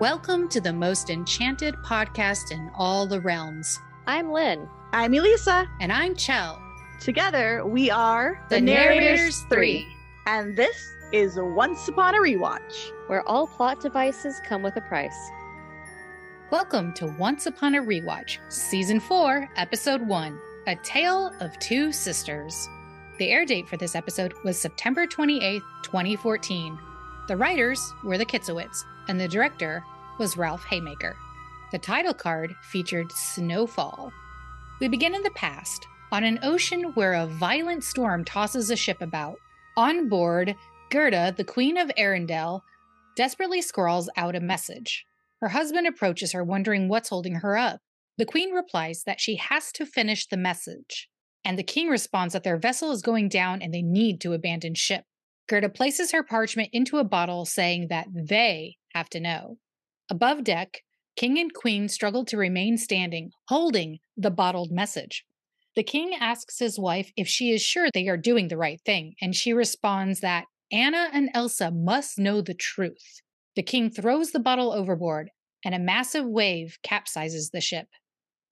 Welcome to the most enchanted podcast in all the realms. I'm Lin. I'm Elisa. And I'm Chell. Together, we are The Narrators Three. And this is Once Upon a Rewatch. where all plot devices come with a price. Welcome to Once Upon a Rewatch, Season 4, Episode 1 A Tale of Two Sisters. The air date for this episode was September 28th, 2014. The writers were the Kitsowitz, and the director was Ralph Hemecker. The title card featured Snowfall. We begin in the past, on an ocean where a violent storm tosses a ship about. On board, Gerda, the Queen of Arendelle, desperately scrawls out a message. Her husband approaches her, wondering what's holding her up. The queen replies that she has to finish the message, and the king responds that their vessel is going down and they need to abandon ship. Gerda places her parchment into a bottle, saying that they have to know. Above deck, king and queen struggle to remain standing, holding the bottled message. The king asks his wife if she is sure they are doing the right thing, and she responds that Anna and Elsa must know the truth. The king throws the bottle overboard, and a massive wave capsizes the ship.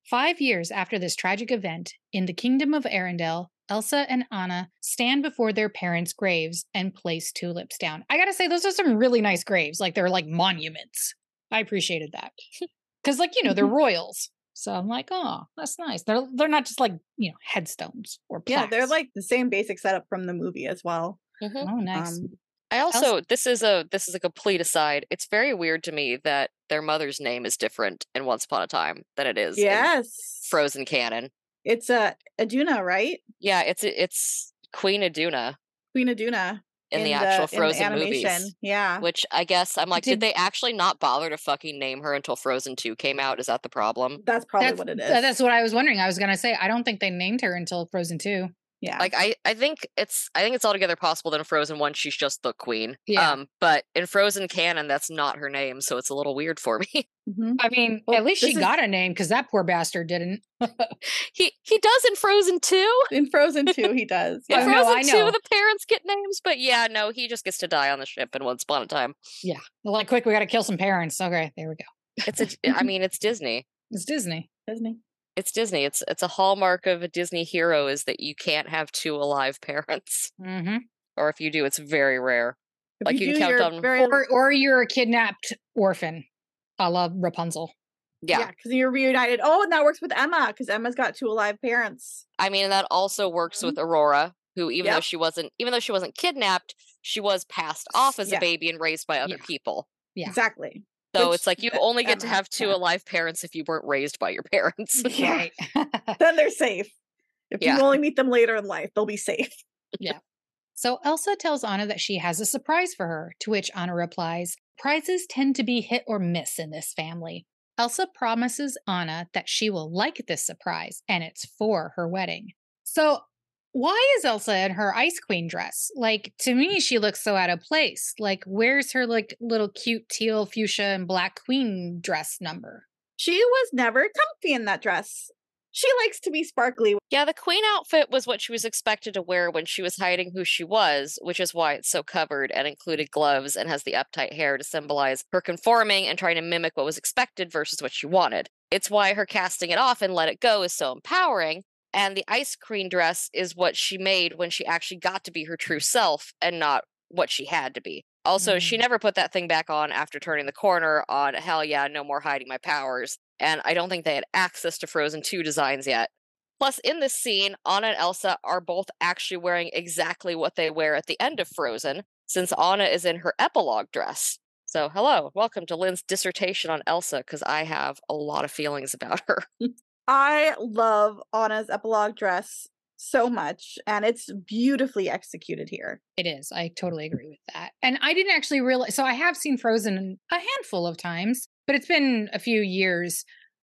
Five years after this tragic event, in the kingdom of Arendelle, Elsa and Anna stand before their parents' graves and place tulips down. I gotta say, those are some really nice graves. Like they're like monuments. I appreciated that. Because, like, you know, they're royals. So I'm like, oh, that's nice. They're they're not just like, you know, headstones or plaques. Yeah, they're like the same basic setup from the movie as well. Mhm. oh nice. Um, I also this is a this is a complete aside. It's very weird to me that their mother's name is different in Once Upon a Time than it is in yes. Frozen canon. It's uh, Aduna, right? Yeah, it's it's Queen Aduna Queen Aduna. In, the actual in the Frozen animation. movies. Yeah. Which I guess I'm like, did, Did- they actually not bother to fucking name her until Frozen 2 came out? Is that the problem? That's probably that's, what it is. That's what I was wondering. I was gonna say I don't think they named her until Frozen 2. Yeah. Like I, I think it's I think it's altogether possible that in Frozen 1 she's just the queen. Yeah. Um, but in Frozen canon, that's not her name, so it's a little weird for me. Mhm. I mean, Well, at least she is- got a name because that poor bastard didn't. he he does in Frozen 2. In Frozen 2, he does. I In Yeah. know, Frozen I 2, know. the parents get names, but yeah, no, he just gets to die on the ship in Once Upon a Time. Yeah. Like, quick, we got to kill some parents. Okay, there we go. It's a, I mean, it's Disney. It's Disney. Disney. It's Disney. It's it's a hallmark of a Disney hero is that you can't have two alive parents, hmm or if you do, it's very rare. If Like, you can do count on- very, Or, or you're a kidnapped orphan, a la Rapunzel. Yeah. yeah, because you're reunited. Oh, and that works with Emma because Emma's got two alive parents. I mean, and that also works Mhm. with Aurora, who even though she wasn't even though she wasn't kidnapped, she was passed off as Yeah. a baby and raised by other Yeah. people. Yeah. Exactly. So Which it's like you only get to have two alive parents if you weren't raised by your parents. Yeah. Right. Then they're safe. If Yeah. you only meet them later in life, they'll be safe. Yeah so Elsa tells Anna that she has a surprise for her, to which Anna replies, Prizes tend to be hit or miss in this family. Elsa promises Anna that she will like this surprise, and it's for her wedding. So, why is Elsa in her Ice Queen dress? Like, to me, she looks so out of place. Like, where's her, like, little cute teal, fuchsia, and black queen dress number? She was never comfy in that dress. She likes to be sparkly. Yeah, the queen outfit was what she was expected to wear when she was hiding who she was, which is why it's so covered and included gloves and has the uptight hair to symbolize her conforming and trying to mimic what was expected versus what she wanted. It's why her casting it off and let it go is so empowering. And the Ice Queen dress is what she made when she actually got to be her true self and not what she had to be. Also, she Mm. never put that thing back on after turning the corner on hell yeah, no more hiding my powers. And I don't think they had access to Frozen 2 designs yet. Plus, in this scene, Anna and Elsa are both actually wearing exactly what they wear at the end of Frozen, since Anna is in her epilogue dress. So, hello, welcome to Lin's dissertation on Elsa, because I have a lot of feelings about her. I love Anna's epilogue dress so much, and it's beautifully executed here. It is. I totally agree with that. And I didn't actually realize. So I have seen Frozen a handful of times, but it's been a few years.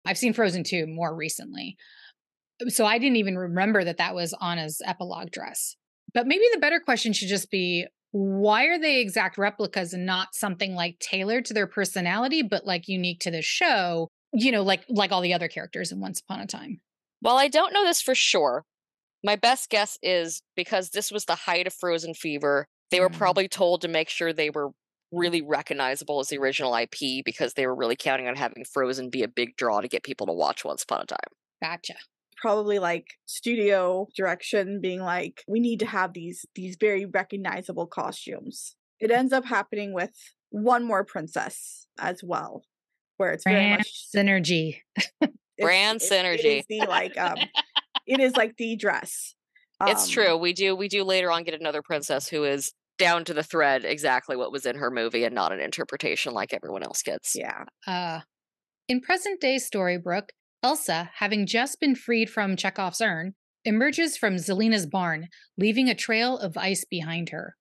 I've seen Frozen 2 more recently. So I didn't even remember that that was Anna's epilogue dress. But maybe the better question should just be why are they exact replicas and not something like tailored to their personality, but like unique to the show? You know, like like all the other characters in Once Upon a Time. Well, I don't know this for sure, my best guess is because this was the height of Frozen fever, they were Mm. probably told to make sure they were really recognizable as the original IP because they were really counting on having Frozen be a big draw to get people to watch Once Upon a Time. Gotcha. Probably like studio direction being like, we need to have these these very recognizable costumes. It ends up happening with one more princess as well, where it's very Brand much synergy. Brand it- It synergy. is the like um, it is like the dress. it's Um, true. We do we do later on get another princess who is down to the thread exactly what was in her movie and not an interpretation like everyone else gets. Yeah. Uh, in present day Storybrooke, Elsa, having just been freed from Chekhov's urn, emerges from Zelena's barn, leaving a trail of ice behind her.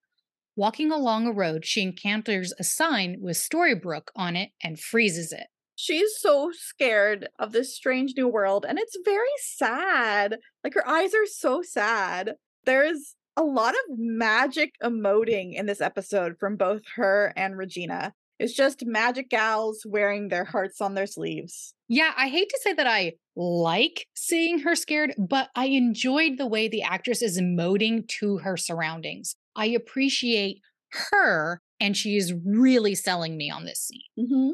Walking along a road, she encounters a sign with Storybrooke on it and freezes it. She's so scared of this strange new world, and it's very sad. Like her eyes are so sad. There's a lot of magic emoting in this episode from both her and Regina. It's just magic gals wearing their hearts on their sleeves. Yeah, I hate to say that I like seeing her scared, but I enjoyed the way the actress is emoting to her surroundings. I appreciate her, and she is really selling me on this scene. Mm-hmm.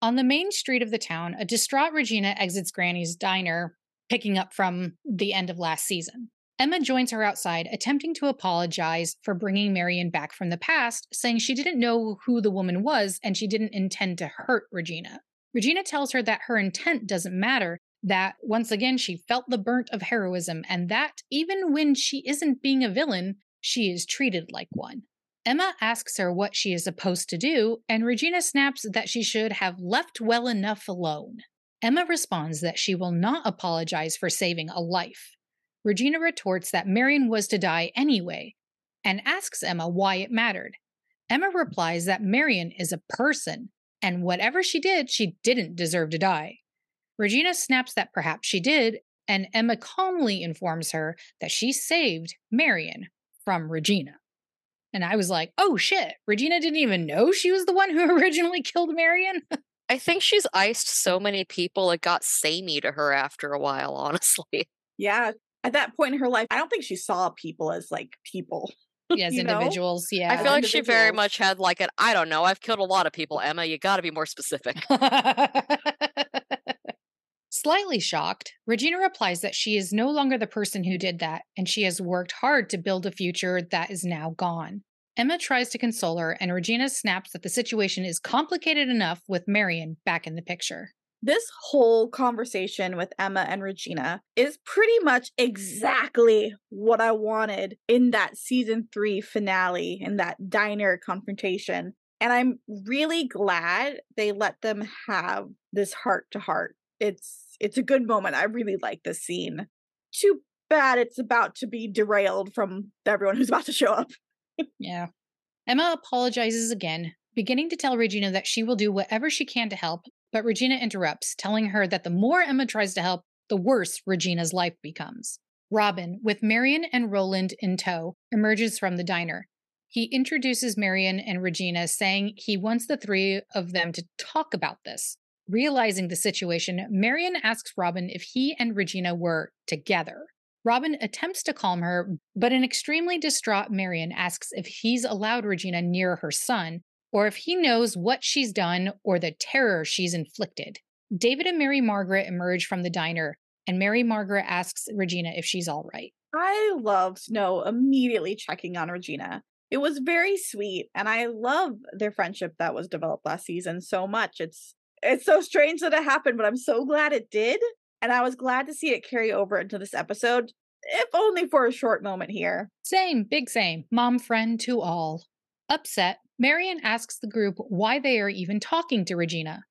On the main street of the town, a distraught Regina exits Granny's diner, picking up from the end of last season. Emma joins her outside, attempting to apologize for bringing Marian back from the past, saying she didn't know who the woman was and she didn't intend to hurt Regina. Regina tells her that her intent doesn't matter, that once again she felt the burnt of heroism, and that even when she isn't being a villain, she is treated like one. Emma asks her what she is supposed to do, and Regina snaps that she should have left well enough alone. Emma responds that she will not apologize for saving a life. Regina retorts that Marian was to die anyway, and asks Emma why it mattered. Emma replies that Marian is a person, and whatever she did, she didn't deserve to die. Regina snaps that perhaps she did, and Emma calmly informs her that she saved Marian from Regina. And I was like, oh shit, Regina didn't even know she was the one who originally killed Marian? I think she's iced so many people it got samey to her after a while, honestly. Yeah. At that point in her life, I don't think she saw people as like people. Yes, You know? individuals. Yeah. I feel like she very much had like an I don't know, I've killed a lot of people, Emma. You gotta be more specific. Slightly shocked, Regina replies that she is no longer the person who did that, and she has worked hard to build a future that is now gone. Emma tries to console her, and Regina snaps that the situation is complicated enough with Marian back in the picture. This whole conversation with Emma and Regina is pretty much exactly what I wanted in that season three finale, in that diner confrontation. And I'm really glad they let them have this heart to heart. It's it's a good moment. I really like this scene. Too bad it's about to be derailed from everyone who's about to show up. Yeah. Emma apologizes again, beginning to tell Regina that she will do whatever she can to help, but Regina interrupts, telling her that the more Emma tries to help, the worse Regina's life becomes. Robin, with Marian and Roland in tow, emerges from the diner. He introduces Marian and Regina, saying he wants the three of them to talk about this. Realizing the situation, Marian asks Robin if he and Regina were together. Robin attempts to calm her, but an extremely distraught Marian asks if he's allowed Regina near her son, or if he knows what she's done or the terror she's inflicted. David and Mary Margaret emerge from the diner, and Mary Margaret asks Regina if she's all right. I loved Snow immediately checking on Regina. It was very sweet, and I love their friendship that was developed last season so much. It's it's so strange that it happened, but I'm so glad it did. And I was glad to see it carry over into this episode, if only for a short moment here. Same, big same, mom friend to all. Upset, Marian asks the group why they are even talking to Regina.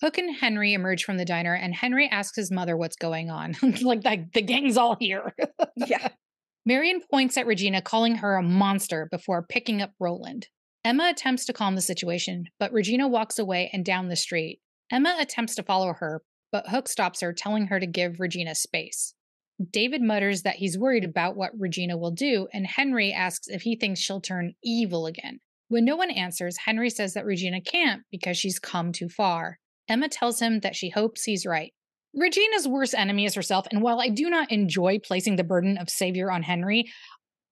Hook and Henry emerge from the diner, and Henry asks his mother what's going on. like, the, the gang's all here. Yeah. Marian points at Regina, calling her a monster before picking up Roland. Emma attempts to calm the situation, but Regina walks away and down the street. Emma attempts to follow her, but Hook stops her, telling her to give Regina space. David mutters that he's worried about what Regina will do, and Henry asks if he thinks she'll turn evil again. When no one answers, Henry says that Regina can't because she's come too far. Emma tells him that she hopes he's right. Regina's worst enemy is herself, and while I do not enjoy placing the burden of savior on Henry,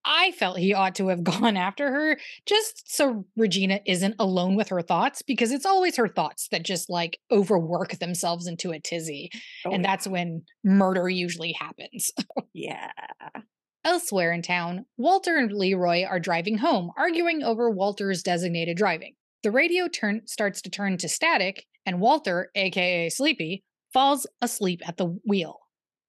I felt he ought to have gone after her just so Regina isn't alone with her thoughts because it's always her thoughts that just like overwork themselves into a tizzy. Oh, and that's when murder usually happens. yeah. Elsewhere in town, Walter and Leroy are driving home, arguing over Walter's designated driving. The radio turn starts to turn to static, and Walter, aka Sleepy, falls asleep at the wheel.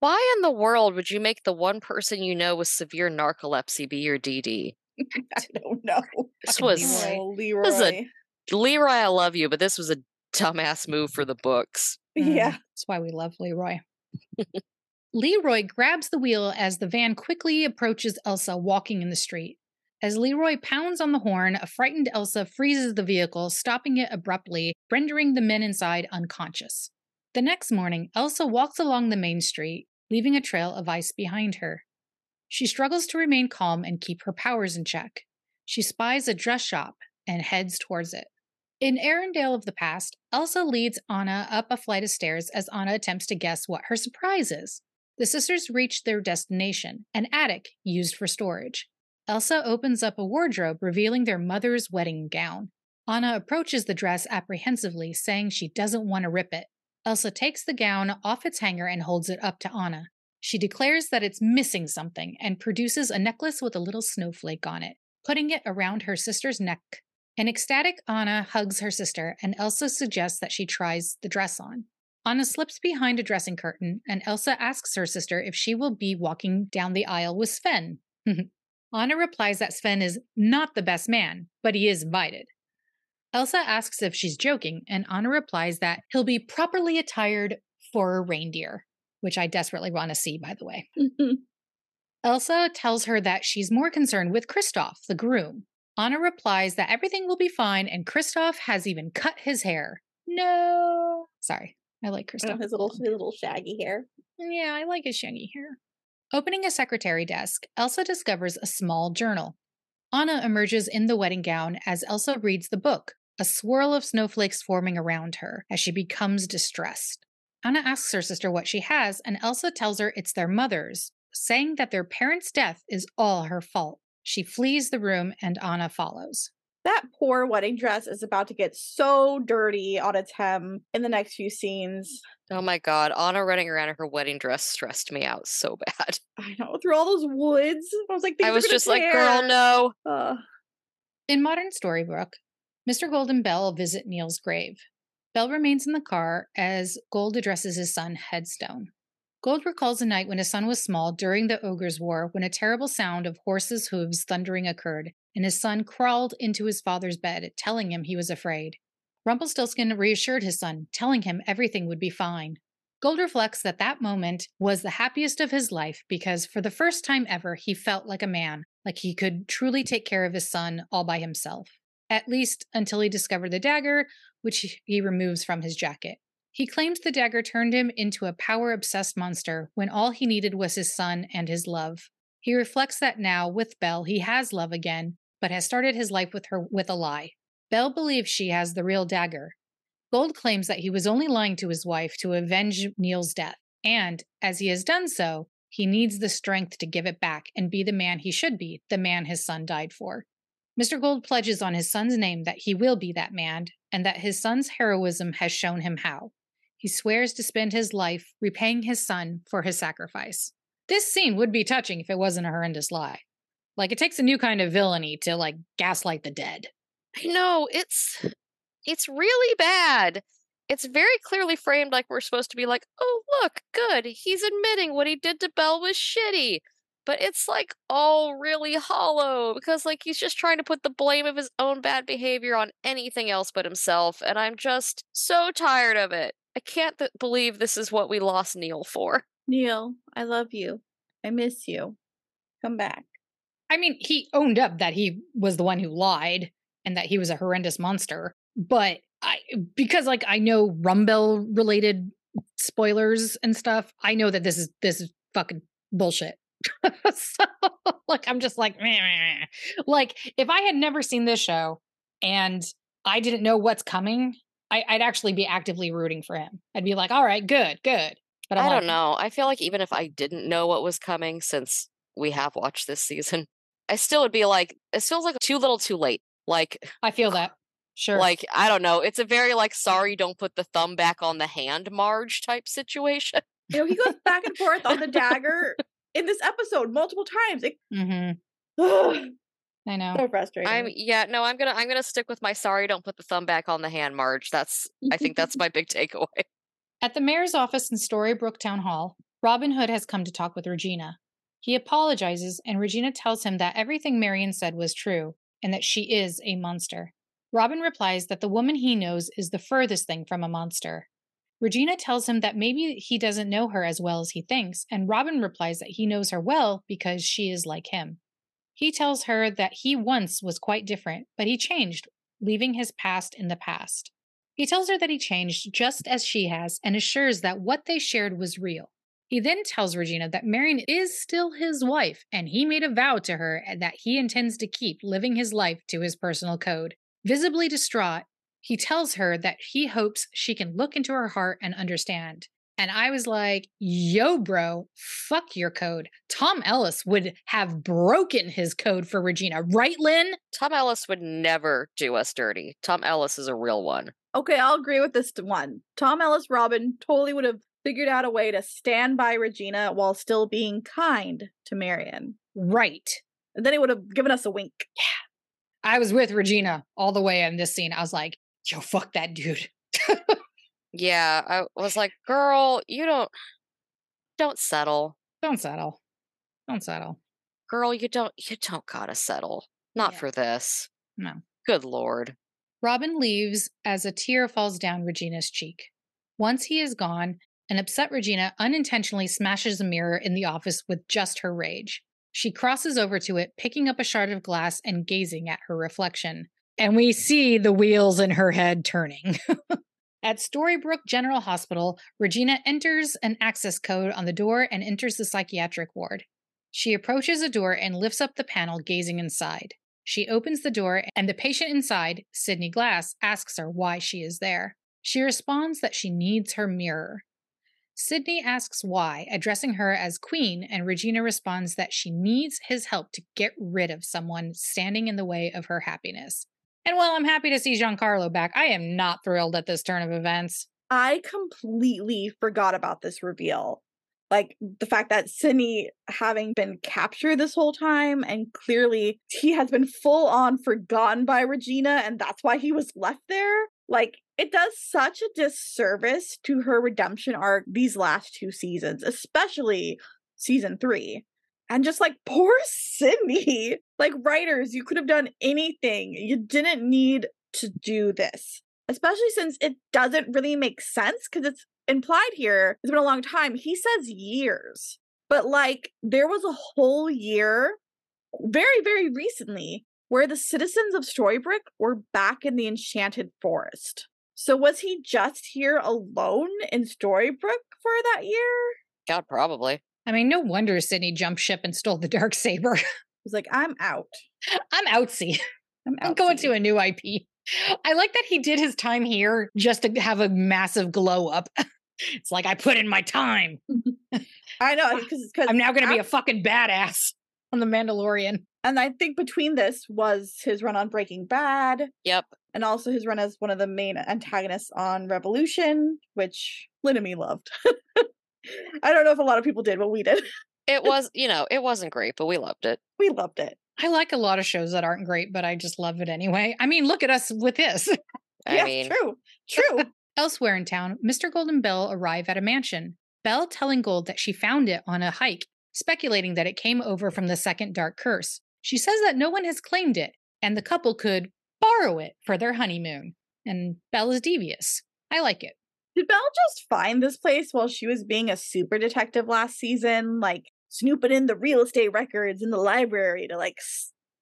Why in the world would you make the one person you know with severe narcolepsy be your DD? I don't know. This was Leroy. Leroy. was a- Leroy, I love you, but this was a dumbass move for the books. yeah. Mm, That's why we love Leroy. Leroy grabs the wheel as the van quickly approaches Elsa walking in the street. As Leroy pounds on the horn, a frightened Elsa freezes the vehicle, stopping it abruptly, rendering the men inside unconscious. The next morning, Elsa walks along the main street, leaving a trail of ice behind her. She struggles to remain calm and keep her powers in check. She spies a dress shop and heads towards it. In Arendelle of the past, Elsa leads Anna up a flight of stairs as Anna attempts to guess what her surprise is. The sisters reach their destination, an attic used for storage. Elsa opens up a wardrobe, revealing their mother's wedding gown. Anna approaches the dress apprehensively, saying she doesn't want to rip it. Elsa takes the gown off its hanger and holds it up to Anna. She declares that it's missing something and produces a necklace with a little snowflake on it, putting it around her sister's neck. An ecstatic Anna hugs her sister, and Elsa suggests that she tries the dress on. Anna slips behind a dressing curtain, and Elsa asks her sister if she will be walking down the aisle with Sven. Anna replies that Sven is not the best man, but he is invited. Elsa asks if she's joking, and Anna replies that he'll be properly attired for a reindeer, which I desperately want to see, by the way. Elsa tells her that she's more concerned with Kristoff, the groom. Anna replies that everything will be fine, and Kristoff has even cut his hair. No. Sorry, I like Kristoff. his little his little shaggy hair. Yeah, I like his shaggy hair. Opening a secretary desk, Elsa discovers a small journal. Anna emerges in the wedding gown as Elsa reads the book, a swirl of snowflakes forming around her as she becomes distressed. Anna asks her sister what she has, and Elsa tells her it's their mother's, saying that their parents' death is all her fault. She flees the room, and Anna follows. That poor wedding dress is about to get so dirty on its hem in the next few scenes. Oh my god, Anna running around in her wedding dress stressed me out so bad. I know through all those woods. I was like, I was gonna just like, girl, no. Ugh. In modern Storybrooke, Mr. Gold and Belle visit Neal's grave. Belle remains in the car as Gold addresses his son, Headstone. Gold recalls a night when his son was small during the Ogre's War when a terrible sound of horses' hooves thundering occurred, and his son crawled into his father's bed, telling him he was afraid. Rumpelstiltskin reassured his son, telling him everything would be fine. Gold reflects that that moment was the happiest of his life because for the first time ever, he felt like a man, like he could truly take care of his son all by himself. At least until he discovered the dagger, which he removes from his jacket. He claims the dagger turned him into a power obsessed monster when all he needed was his son and his love. He reflects that now, with Belle, he has love again, but has started his life with her with a lie. Belle believes she has the real dagger. Gold claims that he was only lying to his wife to avenge Neal's death, and, as he has done so, he needs the strength to give it back and be the man he should be, the man his son died for. Mr. Gold pledges on his son's name that he will be that man, and that his son's heroism has shown him how. He swears to spend his life repaying his son for his sacrifice. This scene would be touching if it wasn't a horrendous lie. Like, it takes a new kind of villainy to, like, gaslight the dead. I know, it's it's really bad. It's very clearly framed like we're supposed to be like, oh look, good. He's admitting what he did to Belle was shitty. But it's like all really hollow because like he's just trying to put the blame of his own bad behavior on anything else but himself, and I'm just so tired of it. I can't th- believe this is what we lost Neal for. Neal, I love you. I miss you. Come back. I mean, he owned up that he was the one who lied and that he was a horrendous monster. But I, because like I know Rumbelle related spoilers and stuff, I know that this is this is fucking bullshit. so like I'm just like, meh, meh, meh. like if I had never seen this show and I didn't know what's coming, I, I'd actually be actively rooting for him. I'd be like, all right, good, good. But I'm I like, don't know. I feel like even if I didn't know what was coming, since we have watched this season, I still would be like, it feels like too little too late. Like, I feel that. Sure. like, I don't know. It's a very like, sorry, don't put the thumb back on the hand, Marge type situation. You know, he goes back and forth on the dagger in this episode multiple times. It, hmm I know. so frustrating. I'm yeah, no, I'm gonna I'm gonna stick with my sorry, don't put the thumb back on the hand, Marge. That's I think that's my big takeaway. At the mayor's office in Storybrooke Town Hall, Robin Hood has come to talk with Regina. He apologizes, and Regina tells him that everything Marian said was true and that she is a monster. Robin replies that the woman he knows is the furthest thing from a monster. Regina tells him that maybe he doesn't know her as well as he thinks, and Robin replies that he knows her well because she is like him. He tells her that he once was quite different, but he changed, leaving his past in the past. He tells her that he changed just as she has and assures that what they shared was real. He then tells Regina that Marian is still his wife, and he made a vow to her that he intends to keep living his life to his personal code. Visibly distraught, he tells her that he hopes she can look into her heart and understand. And I was like, yo, bro, fuck your code. Tom Ellis would have broken his code for Regina, right, Lin? Tom Ellis would never do us dirty. Tom Ellis is a real one. okay, I'll agree with this one. Tom Ellis Robin totally would have figured out a way to stand by Regina while still being kind to Marian. Right. And then he would have given us a wink. Yeah. I was with Regina all the way in this scene. I was like, yo, fuck that dude. Yeah, I was like, girl, you don't don't settle. Don't settle. Don't settle. Girl, you don't you don't gotta settle. Not Yeah. for this. No. Good lord. Robin leaves as a tear falls down Regina's cheek. Once he is gone, an upset Regina unintentionally smashes a mirror in the office with just her rage. She crosses over to it, picking up a shard of glass and gazing at her reflection. And we see the wheels in her head turning. At Storybrooke General Hospital, Regina enters an access code on the door and enters the psychiatric ward. She approaches a door and lifts up the panel, gazing inside. She opens the door, and the patient inside, Sidney Glass, asks her why she is there. She responds that she needs her mirror. Sidney asks why, addressing her as Queen, and Regina responds that she needs his help to get rid of someone standing in the way of her happiness. And while I'm happy to see Giancarlo back, I am not thrilled at this turn of events. I completely forgot about this reveal. Like the fact that Sidney, having been captured this whole time, and clearly he has been full on forgotten by Regina, and that's why he was left there. Like, it does such a disservice to her redemption arc these last two seasons, especially season three. And just like poor Sidney, like writers, you could have done anything. You didn't need to do this especially since it doesn't really make sense because it's implied here it's been a long time he says years but like there was a whole year very very recently where the citizens of storybrooke were back in the enchanted forest so was he just here alone in storybrooke for that year God, probably. I mean, no wonder Sidney jumped ship and stole the Darksaber. he's like i'm out I'm outsy. i'm, I'm going to a new IP. I like that he did his time here just to have a massive glow up. it's like I put in my time. i know because I'm now going to be a fucking badass on the Mandalorian. and i think between this was his run on breaking bad Yep. and also his run as one of the main antagonists on Revolution, which Lin and me loved. I don't know if a lot of people did, but we did. It was, you know, it wasn't great, but we loved it. We loved it. I like a lot of shows that aren't great, but I just love it anyway. I mean, look at us with this. I yeah, mean, true, true. Elsewhere in town, Mr. Gold and Belle arrive at a mansion. Belle telling Gold that she found it on a hike, speculating that it came over from the second dark curse. She says that no one has claimed it, and the couple could borrow it for their honeymoon. And Belle is devious. I like it. Did Belle just find this place while she was being a super detective last season? Like snooping in the real estate records in the library to like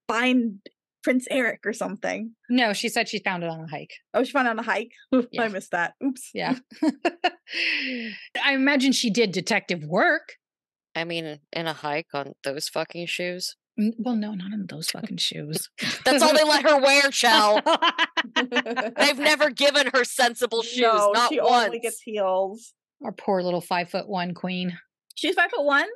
find Prince Eric or something. No, she said she found it on a hike. Oh, she found it on a hike. Yeah. I missed that. Oops. Yeah. I imagine she did detective work. I mean, in a hike on those fucking shoes. N- Well, no, not in those fucking shoes. That's all they let her wear, Chell. They've never given her sensible shoes, no, not she once. only gets heels. Our poor little five foot one queen. She's five foot one.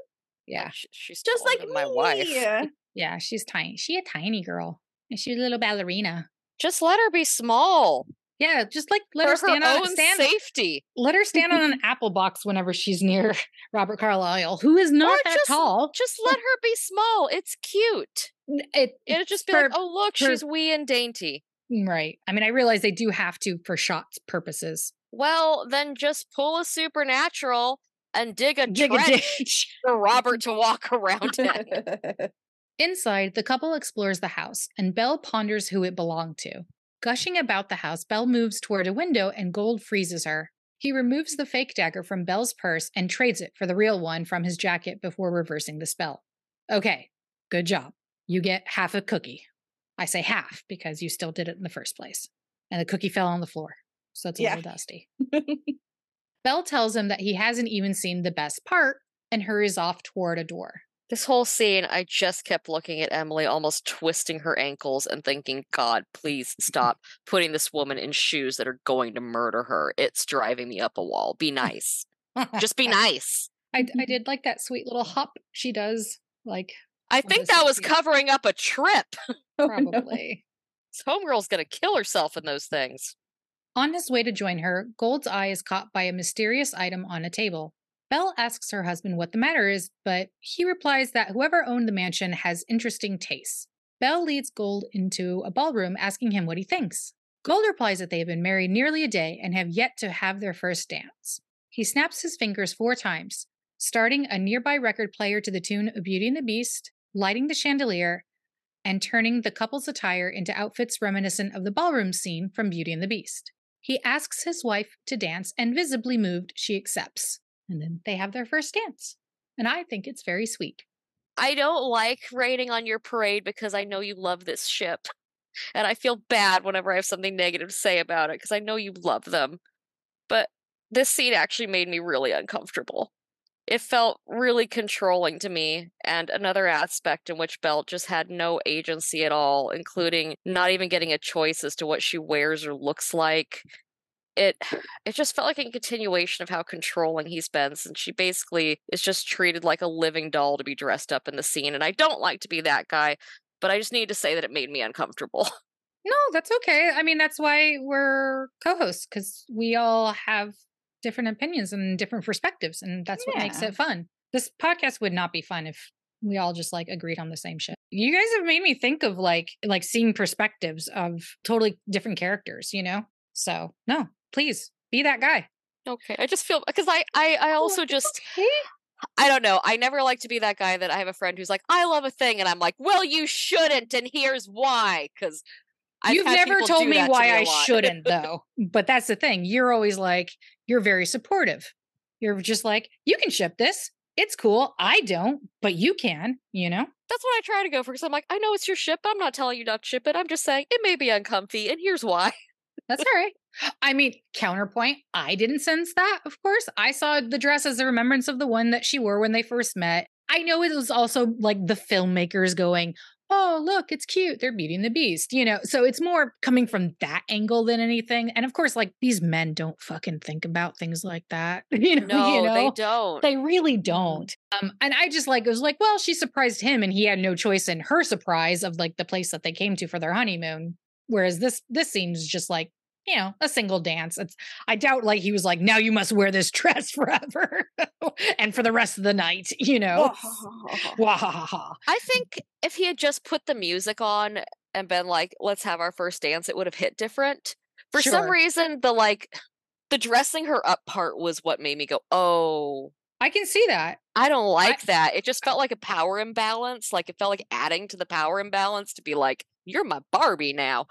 Yeah. Sh- She's just like than my wife. Yeah, she's tiny. She a tiny girl. And she's a little ballerina. Just let her be small Yeah, just like let for her stand her on stand. safety. Let her stand on an apple box whenever she's near Robert Carlyle, who is not Or that just- tall. Just let her be small. It's cute. It, It'd just be like, oh look, she's wee and dainty. Mm, right. I mean, I realize they do have to for shots purposes. Well, then just pull a supernatural and dig a Dig a trench ditch. for Robert to walk around in. Inside, the couple explores the house, and Belle ponders who it belonged to. Gushing about the house, Belle moves toward a window and Gold freezes her. He removes the fake dagger from Belle's purse and trades it for the real one from his jacket before reversing the spell. Okay, good job. You get half a cookie. I say half because you still did it in the first place. And the cookie fell on the floor, so it's a Yeah. little dusty. Belle tells him that he hasn't even seen the best part and hurries off toward a door. This whole scene, I just kept looking at Emilie, almost twisting her ankles and thinking, God, please stop putting this woman in shoes that are going to murder her. It's driving me up a wall. Be nice. Just be nice. I, I did like that sweet little hop she does. Like, I think that was covering up a trip. Oh, no. probably. This homegirl's gonna kill herself in those things. On his way to join her, Gold's eye is caught by a mysterious item on a table. Belle asks her husband what the matter is, but he replies that whoever owned the mansion has interesting tastes. Belle leads Gold into a ballroom asking him what he thinks. Gold replies that they have been married nearly a day and have yet to have their first dance. He snaps his fingers four times, starting a nearby record player to the tune of Beauty and the Beast, lighting the chandelier, and turning the couple's attire into outfits reminiscent of the ballroom scene from Beauty and the Beast. He asks his wife to dance, and visibly moved, she accepts. And then they have their first dance. And I think it's very sweet. I don't like raining on your parade because I know you love this ship. And I feel bad whenever I have something negative to say about it because I know you love them. But this scene actually made me really uncomfortable. It felt really controlling to me, and another aspect in which Belle just had no agency at all, including not even getting a choice as to what she wears or looks like. It it just felt like a continuation of how controlling he's been since she basically is just treated like a living doll to be dressed up in the scene. And I don't like to be that guy, but I just need to say that it made me uncomfortable. No, that's okay. I mean, that's why we're co hosts, because we all have different opinions and different perspectives. And that's what makes it fun. This podcast would not be fun if we all just like agreed on the same shit. You guys have made me think of like like seeing perspectives of totally different characters, you know? So no, please be that guy. Okay, I just feel because I I I also just I don't know. I never like to be that guy that I have a friend who's like, I love a thing, and I'm like, well, you shouldn't, and here's why. Because You've never told me why I shouldn't, though. But that's the thing. You're always like, you're very supportive. You're just like, you can ship this. It's cool. I don't, but you can, you know? That's what I try to go for. Because I'm like, I know it's your ship. I'm not telling you not to ship it. I'm just saying it may be uncomfy, and here's why. That's all right. I mean, counterpoint, I didn't sense that, of course. I saw the dress as a remembrance of the one that she wore when they first met. I know it was also like the filmmakers going, oh, look, it's cute. They're beating the beast, you know? So it's more coming from that angle than anything. And of course, like these men don't fucking think about things like that. You know, No, you know? they don't. They really don't. Um, and I just like it was like, well, she surprised him, and he had no choice in her surprise of like the place that they came to for their honeymoon. Whereas this this seems just like you know a single dance. It's I doubt like he was like, now you must wear this dress forever and for the rest of the night. You know. I think if he had just put the music on and been like, let's have our first dance, it would have hit different. For some reason, the like, the dressing her up part was what made me go, oh, I can see that. I don't like that. It just felt like a power imbalance. Like it felt like adding to the power imbalance to be like, you're my Barbie now.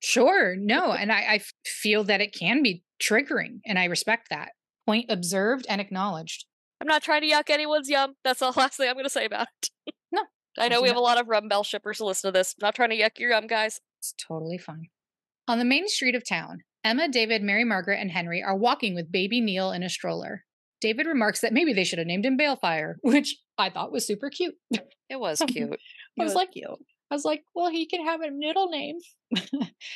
Sure, no, and I, I feel that it can be triggering, and I respect that. Point observed and acknowledged. I'm not trying to yuck anyone's yum. That's the last thing I'm going to say about it. No, I know we have a lot of Rumbelle shippers to listen to this. I'm not trying to yuck your yum, guys. It's totally fine. On the main street of town, Emma, David, Mary Margaret, and Henry are walking with baby Neal in a stroller. David remarks that maybe they should have named him Balefire, which I thought was super cute. It was cute. I was like, I was like, well, he can have a middle name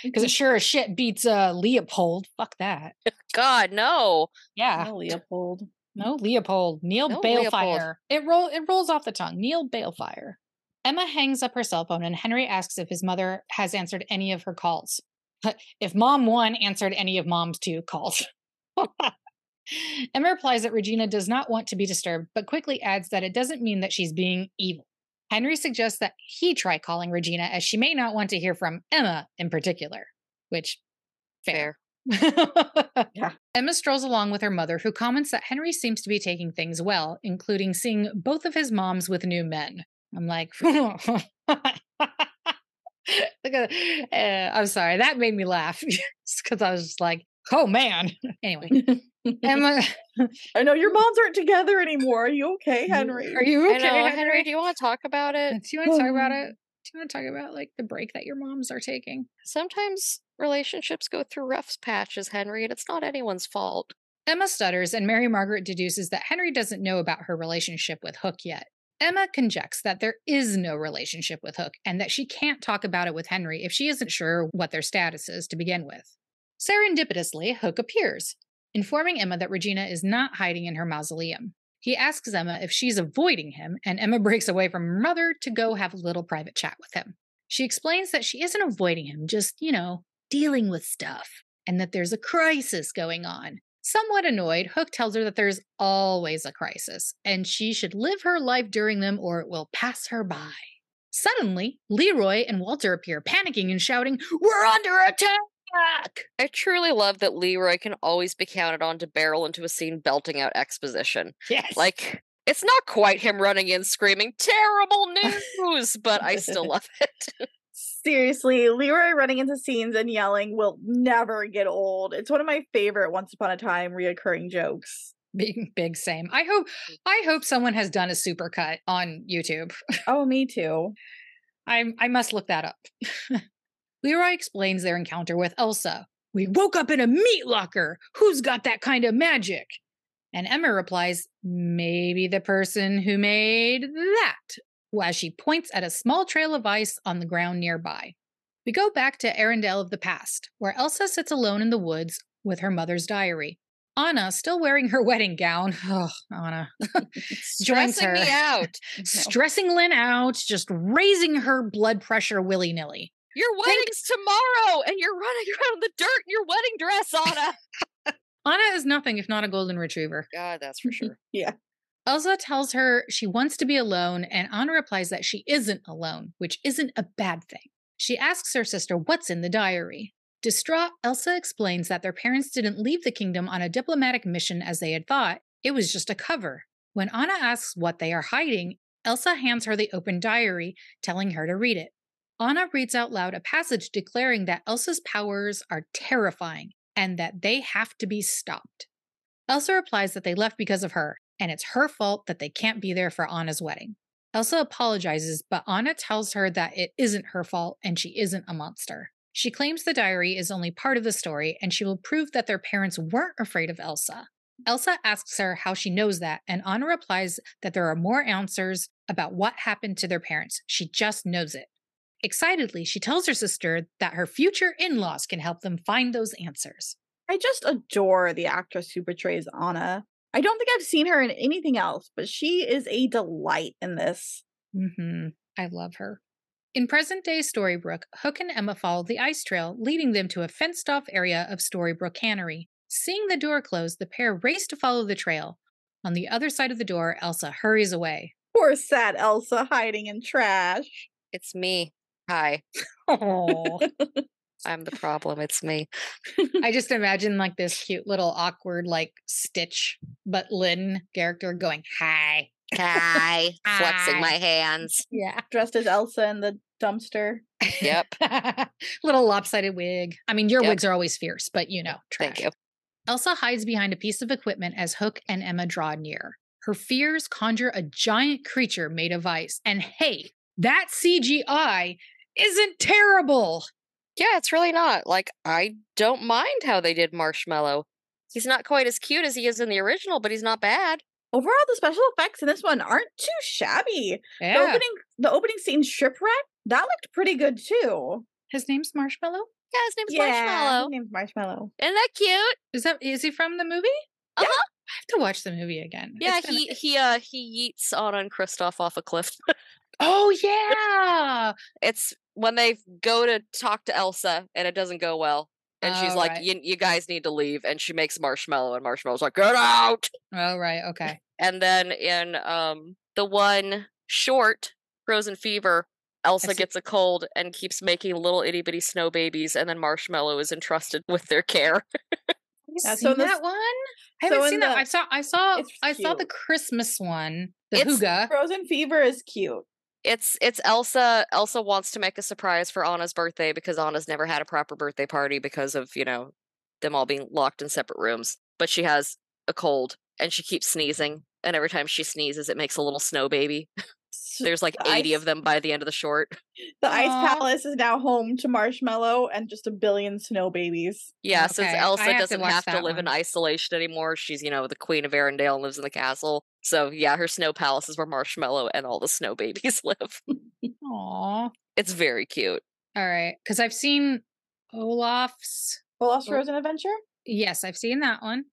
because it sure as shit beats uh, Leopold. Fuck that. God, no. Yeah, Oh, Leopold. no Leopold. Neal No Leopold. Balefire. It roll it rolls off the tongue. Neal Balefire. Emma hangs up her cell phone and Henry asks if his mother has answered any of her calls. if mom one answered any of mom's two calls. Emma replies that Regina does not want to be disturbed, but quickly adds that it doesn't mean that she's being evil. Henry suggests that he try calling Regina as she may not want to hear from Emma in particular, which fair. Yeah. Emma strolls along with her mother, who comments that Henry seems to be taking things well, including seeing both of his moms with new men. I'm like, Look at, uh, I'm sorry, that made me laugh because I was just like, oh man. Anyway, Emma, I know your moms aren't together anymore. Are you okay, Henry? are you I okay, know, Henry? Henry. Do you want to talk about it? Do you want to talk about oh. it? Do you want to talk about like the break that your moms are taking? Sometimes relationships go through rough patches, Henry, and it's not anyone's fault. Emma stutters, and Mary Margaret deduces that Henry doesn't know about her relationship with Hook yet. Emma conjects that there is no relationship with Hook and that she can't talk about it with Henry if she isn't sure what their status is to begin with. Serendipitously, Hook appears, informing Emma that Regina is not hiding in her mausoleum. He asks Emma if she's avoiding him, and Emma breaks away from her mother to go have a little private chat with him. She explains that she isn't avoiding him, just, you know, dealing with stuff, and that there's a crisis going on. Somewhat annoyed, Hook tells her that there's always a crisis, and she should live her life during them or it will pass her by. Suddenly, Leroy and Walter appear, panicking and shouting, We're under attack! I truly love that Leroy can always be counted on to barrel into a scene belting out exposition. Yes. Like, it's not quite him running in screaming, terrible news, but I still love it. Seriously, Leroy running into scenes and yelling will never get old. It's one of my favorite Once Upon a Time reoccurring jokes. big, big same. I hope, I hope someone has done a supercut on YouTube. Oh, me too. I, I must look that up. Leroy explains their encounter with Elsa. We woke up in a meat locker. Who's got that kind of magic? And Emma replies, Maybe the person who made that, as she points at a small trail of ice on the ground nearby. We go back to Arendelle of the past, where Elsa sits alone in the woods with her mother's diary. Anna, still wearing her wedding gown, oh, Anna, Stressing me out. stressing Lin out, just raising her blood pressure willy nilly. Your wedding's tomorrow, and you're running around in the dirt in your wedding dress, Anna. Anna is nothing if not a golden retriever. God, that's for sure. Yeah. Elsa tells her she wants to be alone, and Anna replies that she isn't alone, which isn't a bad thing. She asks her sister what's in the diary. Distraught, Elsa explains that their parents didn't leave the kingdom on a diplomatic mission as they had thought, it was just a cover. When Anna asks what they are hiding, Elsa hands her the open diary, telling her to read it. Anna reads out loud a passage declaring that Elsa's powers are terrifying and that they have to be stopped. Elsa replies that they left because of her, and it's her fault that they can't be there for Anna's wedding. Elsa apologizes, but Anna tells her that it isn't her fault and she isn't a monster. She claims the diary is only part of the story and she will prove that their parents weren't afraid of Elsa. Elsa asks her how she knows that, and Anna replies that there are more answers about what happened to their parents. She just knows it. Excitedly, she tells her sister that her future in laws can help them find those answers. I just adore the actress who portrays Anna. I don't think I've seen her in anything else, but she is a delight in this. Mm-hmm. I love her. In present day Storybrooke, Hook and Emma follow the ice trail, leading them to a fenced off area of Storybrooke Cannery. Seeing the door close, the pair race to follow the trail. On the other side of the door, Elsa hurries away. Poor sad Elsa hiding in trash. It's me. Hi. Oh. I'm the problem. It's me. I just imagine like this cute little awkward like Stitch but Lin character going, Hi. Hi. Flexing my hands. Yeah. Dressed as Elsa in the dumpster. Yep. little lopsided wig. I mean, your Yep. wigs are always fierce, but you know, trash. Thank you. Elsa hides behind a piece of equipment as Hook and Emma draw near. Her fears conjure a giant creature made of ice. And hey, that CGI isn't terrible. Yeah, it's really not. Like, I don't mind how they did Marshmallow. He's not quite as cute as he is in the original, but he's not bad. Overall, the special effects in this one aren't too shabby. The Yeah. opening the opening scene shipwreck, that looked pretty good too. His name's Marshmallow? Yeah, his name's his Marshmallow. name's Marshmallow. Isn't that cute? Is that is he from the movie? Uh-huh. I have to watch the movie again. Yeah, It's been- he he uh he yeets Anna and Kristoff off a cliff. Oh yeah. It's when they go to talk to Elsa and it doesn't go well. And she's Oh, like, right. you, you guys need to leave. And she makes marshmallow, and marshmallow's like, get out. Oh right. Okay. And then in um the one short, Frozen Fever, Elsa gets a cold and keeps making little itty bitty snow babies, and then Marshmallow is entrusted with their care. Yeah, seen so in the that one? I haven't in seen that. the- I saw. I saw. I saw the. Christmas one. The It's- Huga. Frozen Fever is cute. It's it's Elsa. Elsa wants to make a surprise for Anna's birthday because Anna's never had a proper birthday party because of you know them all being locked in separate rooms. But she has a cold and she keeps sneezing, and every time she sneezes, it makes a little snow baby. There's like The 80 ice- of them by the end of the short. The Ice Palace is now home to Marshmallow and just a billion snow babies. Yeah, since Okay, I Elsa have doesn't watch have to that live in isolation anymore, she's, you know, the queen of Arendelle and lives in the castle. So, yeah, her snow palace is where Marshmallow and all the snow babies live. Aw. It's very cute. All right. Because I've seen Olaf's. Olaf's Oh. Frozen Adventure? Yes, I've seen that one.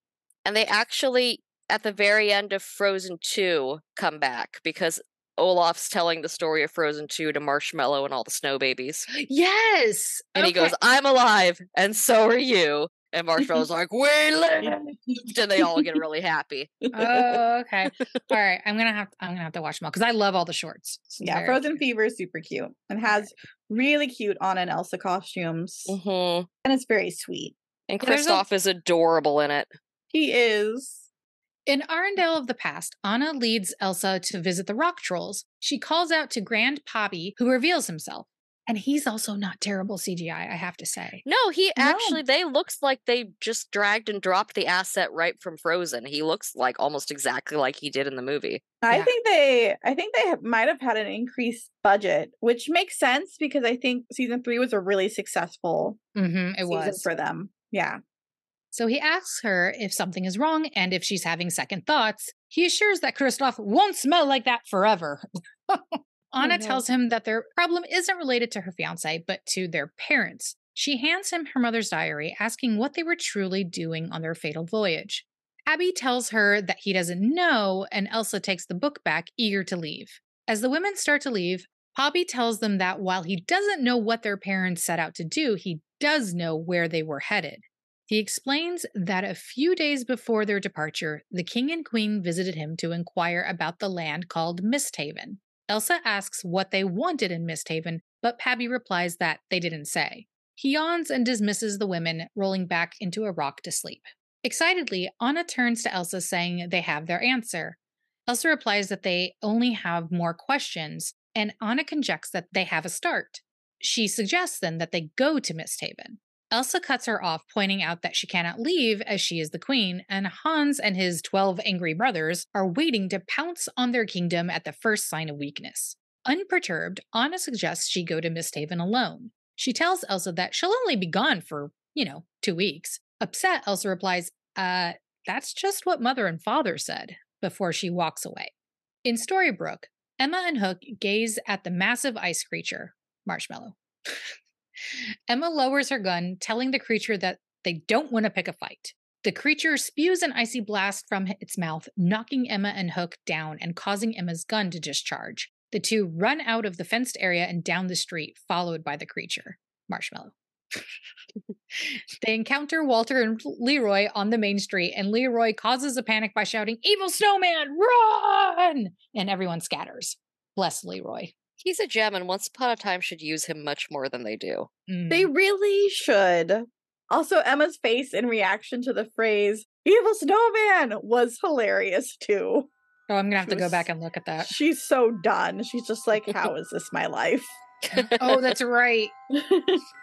And they actually, at the very end of Frozen 2, come back because Olaf's telling the story of Frozen 2 to Marshmallow and all the snow babies. Yes. And he goes, I'm alive, and so are you. And Marshmallow's like, We lived! And they all get really happy. oh, okay. All right. I'm gonna have. I'm gonna have to watch them all because I love all the shorts. It's yeah, Frozen. Fever is super cute and has really cute Anna and Elsa costumes. hmm And it's very sweet. And there's a- Kristoff is adorable in it. He is. In Arendelle of the past, Anna leads Elsa to visit the rock trolls. She calls out to Grand Pabbie, who reveals himself. And he's also not terrible CGI, I have to say. No, he No. actually they looks like they just dragged and dropped the asset right from Frozen. He looks like almost exactly like he did in the movie. I Yeah. think they I think they might have had an increased budget, which makes sense because I think season 3 was a really successful Mm-hmm, it season was. for them. Yeah. So he asks her if something is wrong and if she's having second thoughts. He assures that Kristoff won't smell like that forever. Oh, Anna tells him that their problem isn't related to her fiance, but to their parents. She hands him her mother's diary, asking what they were truly doing on their fatal voyage. Pabbie tells her that he doesn't know, and Elsa takes the book back, eager to leave. As the women start to leave, Pabbie tells them that while he doesn't know what their parents set out to do, he does know where they were headed. He explains that a few days before their departure, the king and queen visited him to inquire about the land called Misthaven. Elsa asks what they wanted in Misthaven, but Pabbie replies that they didn't say. He yawns and dismisses the women, rolling back into a rock to sleep. Excitedly, Anna turns to Elsa, saying they have their answer. Elsa replies that they only have more questions, and Anna conjects that they have a start. She suggests then that they go to Misthaven. Elsa cuts her off, pointing out that she cannot leave as she is the queen, and Hans and his 12 angry brothers are waiting to pounce on their kingdom at the first sign of weakness. Unperturbed, Anna suggests she go to Misthaven alone. She tells Elsa that she'll only be gone for, you know, two weeks. Upset, Elsa replies, uh, that's just what mother and father said, before she walks away. In Storybrooke, Emma and Hook gaze at the massive ice creature, Marshmallow. Emma lowers her gun, telling the creature that they don't want to pick a fight. The creature spews an icy blast from its mouth, knocking Emma and Hook down and causing Emma's gun to discharge. The two run out of the fenced area and down the street, followed by the creature, Marshmallow. they encounter Walter and Leroy on the main street, and Leroy causes a panic by shouting, Evil snowman, run! And everyone scatters. Bless Leroy. He's a gem, and once upon a time should use him much more than they do. Mm. They really should. Also, Emma's face in reaction to the phrase "evil snowman" was hilarious too. oh, I'm gonna have she to go was- back and look at that. She's so done. She's just like, "How is this my life?" oh, that's right.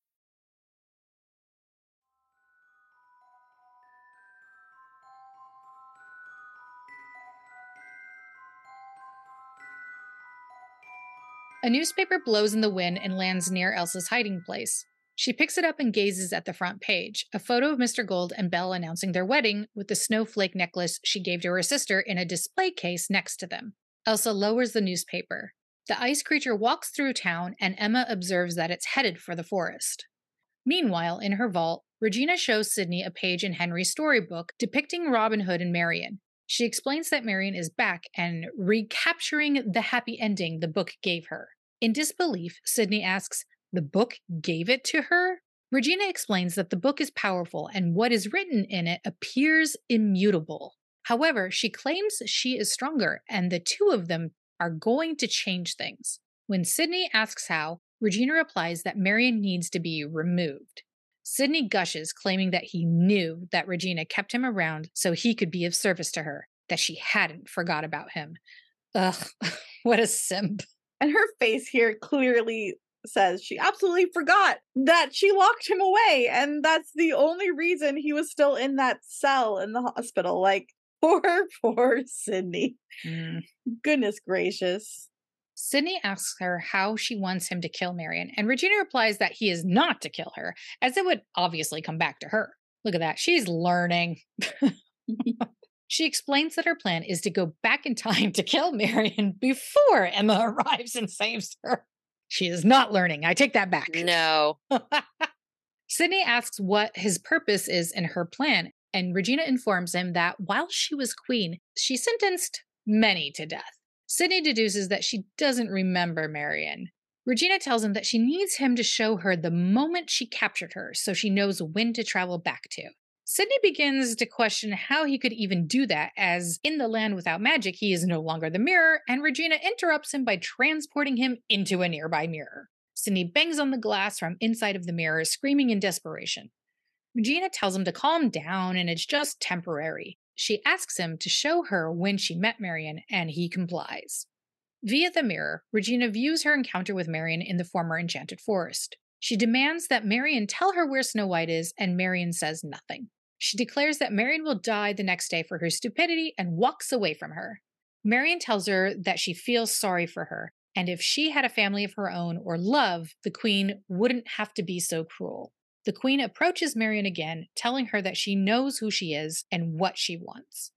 A newspaper blows in the wind and lands near Elsa's hiding place. She picks it up and gazes at the front page a photo of Mr. Gold and Belle announcing their wedding with the snowflake necklace she gave to her sister in a display case next to them. Elsa lowers the newspaper. The ice creature walks through town, and Emma observes that it's headed for the forest. Meanwhile, in her vault, Regina shows Sidney a page in Henry's storybook depicting Robin Hood and Marian. She explains that Marian is back and recapturing the happy ending the book gave her. In disbelief, Sidney asks, The book gave it to her? Regina explains that the book is powerful and what is written in it appears immutable. However, she claims she is stronger and the two of them are going to change things. When Sidney asks how, Regina replies that Marian needs to be removed. Sidney gushes, claiming that he knew that Regina kept him around so he could be of service to her, that she hadn't forgot about him. Ugh, what a simp. And her face here clearly says she absolutely forgot that she locked him away. And that's the only reason he was still in that cell in the hospital. Like, poor, poor Sidney. Mm. Goodness gracious. Sidney asks her how she wants him to kill Marian, and Regina replies that he is not to kill her, as it would obviously come back to her. Look at that. She's learning. she explains that her plan is to go back in time to kill Marian before Emma arrives and saves her. She is not learning. I take that back. No. Sidney asks what his purpose is in her plan, and Regina informs him that while she was queen, she sentenced many to death. Sidney deduces that she doesn't remember Marian. Regina tells him that she needs him to show her the moment she captured her so she knows when to travel back to. Sidney begins to question how he could even do that, as in the land without magic, he is no longer the mirror, and Regina interrupts him by transporting him into a nearby mirror. Sidney bangs on the glass from inside of the mirror, screaming in desperation. Regina tells him to calm down and it's just temporary. She asks him to show her when she met Marian, and he complies. Via the mirror, Regina views her encounter with Marian in the former enchanted forest. She demands that Marian tell her where Snow White is, and Marian says nothing. She declares that Marian will die the next day for her stupidity and walks away from her. Marian tells her that she feels sorry for her, and if she had a family of her own or love, the queen wouldn't have to be so cruel. The queen approaches Marian again, telling her that she knows who she is and what she wants.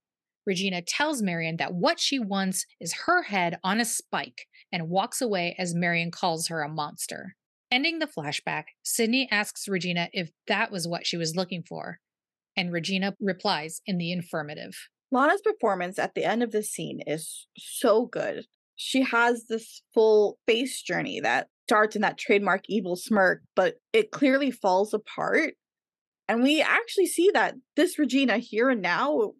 Regina tells Marian that what she wants is her head on a spike and walks away as Marian calls her a monster. Ending the flashback, Sidney asks Regina if that was what she was looking for, and Regina replies in the affirmative. Lana's performance at the end of this scene is so good. She has this full face journey that starts in that trademark evil smirk, but it clearly falls apart. And we actually see that this Regina here and now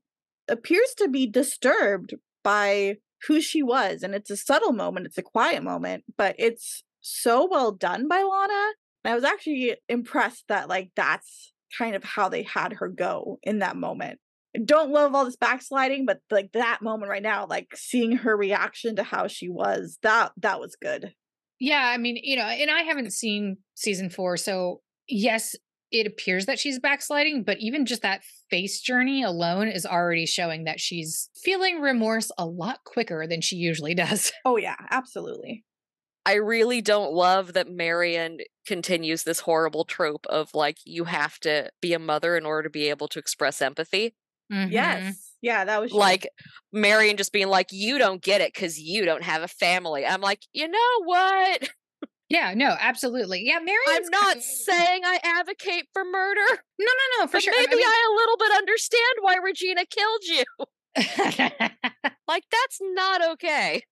appears to be disturbed by who she was. And it's a subtle moment, it's a quiet moment, but it's so well done by Lana. And I was actually impressed that, like, that's kind of how they had her go in that moment. I don't love all this backsliding, but like that moment right now, like seeing her reaction to how she was, that that was good. Yeah, I mean, you know, and I haven't seen season four, so yes, it appears that she's backsliding, but even just that face journey alone is already showing that she's feeling remorse a lot quicker than she usually does. Oh yeah, absolutely. I really don't love that Marian continues this horrible trope of like you have to be a mother in order to be able to express empathy. Mhm. Yes. Yeah, that was Like Marian just being like, you don't get it because you don't have a family. I'm like, you know what? Yeah, no, absolutely. Yeah, Marian. I'm not saying I advocate for murder. No, no, no, for sure. I maybe I, a little bit understand why Regina killed you. Like that's not okay.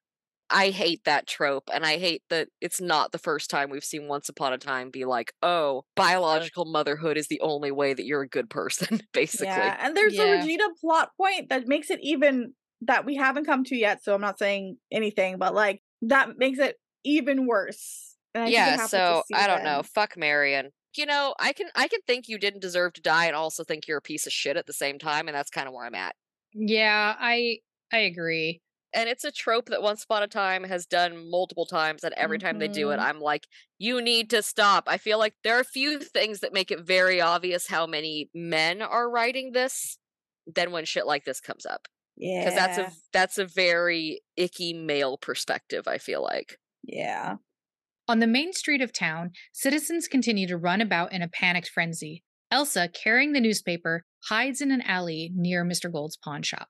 I hate that trope and I hate that it's not the first time we've seen Once Upon a Time be like, "Oh, biological motherhood is the only way that you're a good person," basically. Yeah, and there's Yeah. a Regina plot point that makes it even that we haven't come to yet. So I'm not saying anything, but like that makes it even worse. And I yeah so i don't know season. fuck marian you know i can i can think you didn't deserve to die and also think you're a piece of shit at the same time and that's kind of where i'm at yeah, I I agree. And it's a trope that once upon a time has done multiple times and every time they do it Mhm. i'm like you need to stop i feel like there are a few things that make it very obvious how many men are writing this then when shit like this comes up Yeah, because that's a that's a very icky male perspective i feel like Yeah. On the main street of town, citizens continue to run about in a panicked frenzy. Elsa, carrying the newspaper, hides in an alley near Mr. Gold's pawn shop.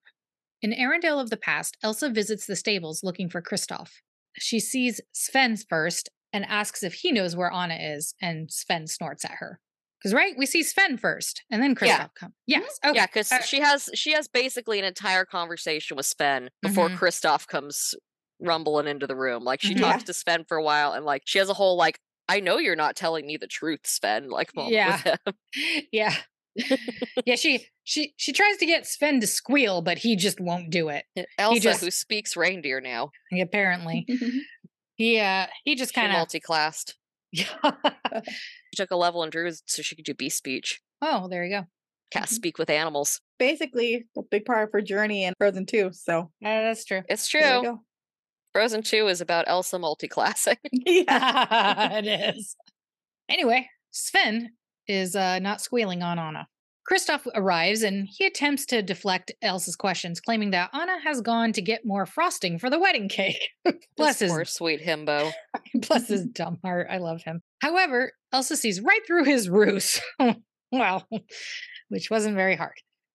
In Arendelle of the past, Elsa visits the stables looking for Kristoff. She sees Sven first and asks if he knows where Anna is, and Sven snorts at her. Because right, we see Sven first, and then Kristoff Yeah. comes. Yes, okay. Yeah, because Uh, she has she has basically an entire conversation with Sven before Mhm. Kristoff comes rumbling into the room. Like she Mhm. talks to Sven for a while, and like she has a whole like, I know you're not telling me the truth, Sven. Like moment Yeah. with him. yeah, yeah. She she she tries to get Sven to squeal, but he just won't do it. Elsa, just- who speaks reindeer now, Apparently, he uh he just kind of multi-classed. She took a level in Druid so she could do beast speech. oh, there you go. Can't Mhm. speak with animals. Basically, a big part of her journey in Frozen 2. So Uh, that's true. It's true. Frozen 2 is about Elsa multi-classing. yeah. it is. Anyway, Sven is uh, not squealing on Anna. Kristoff arrives and he attempts to deflect Elsa's questions, claiming that Anna has gone to get more frosting for the wedding cake. Bless This his, poor sweet himbo. bless his dumb heart. I love him. However, Elsa sees right through his ruse. well, which wasn't very hard.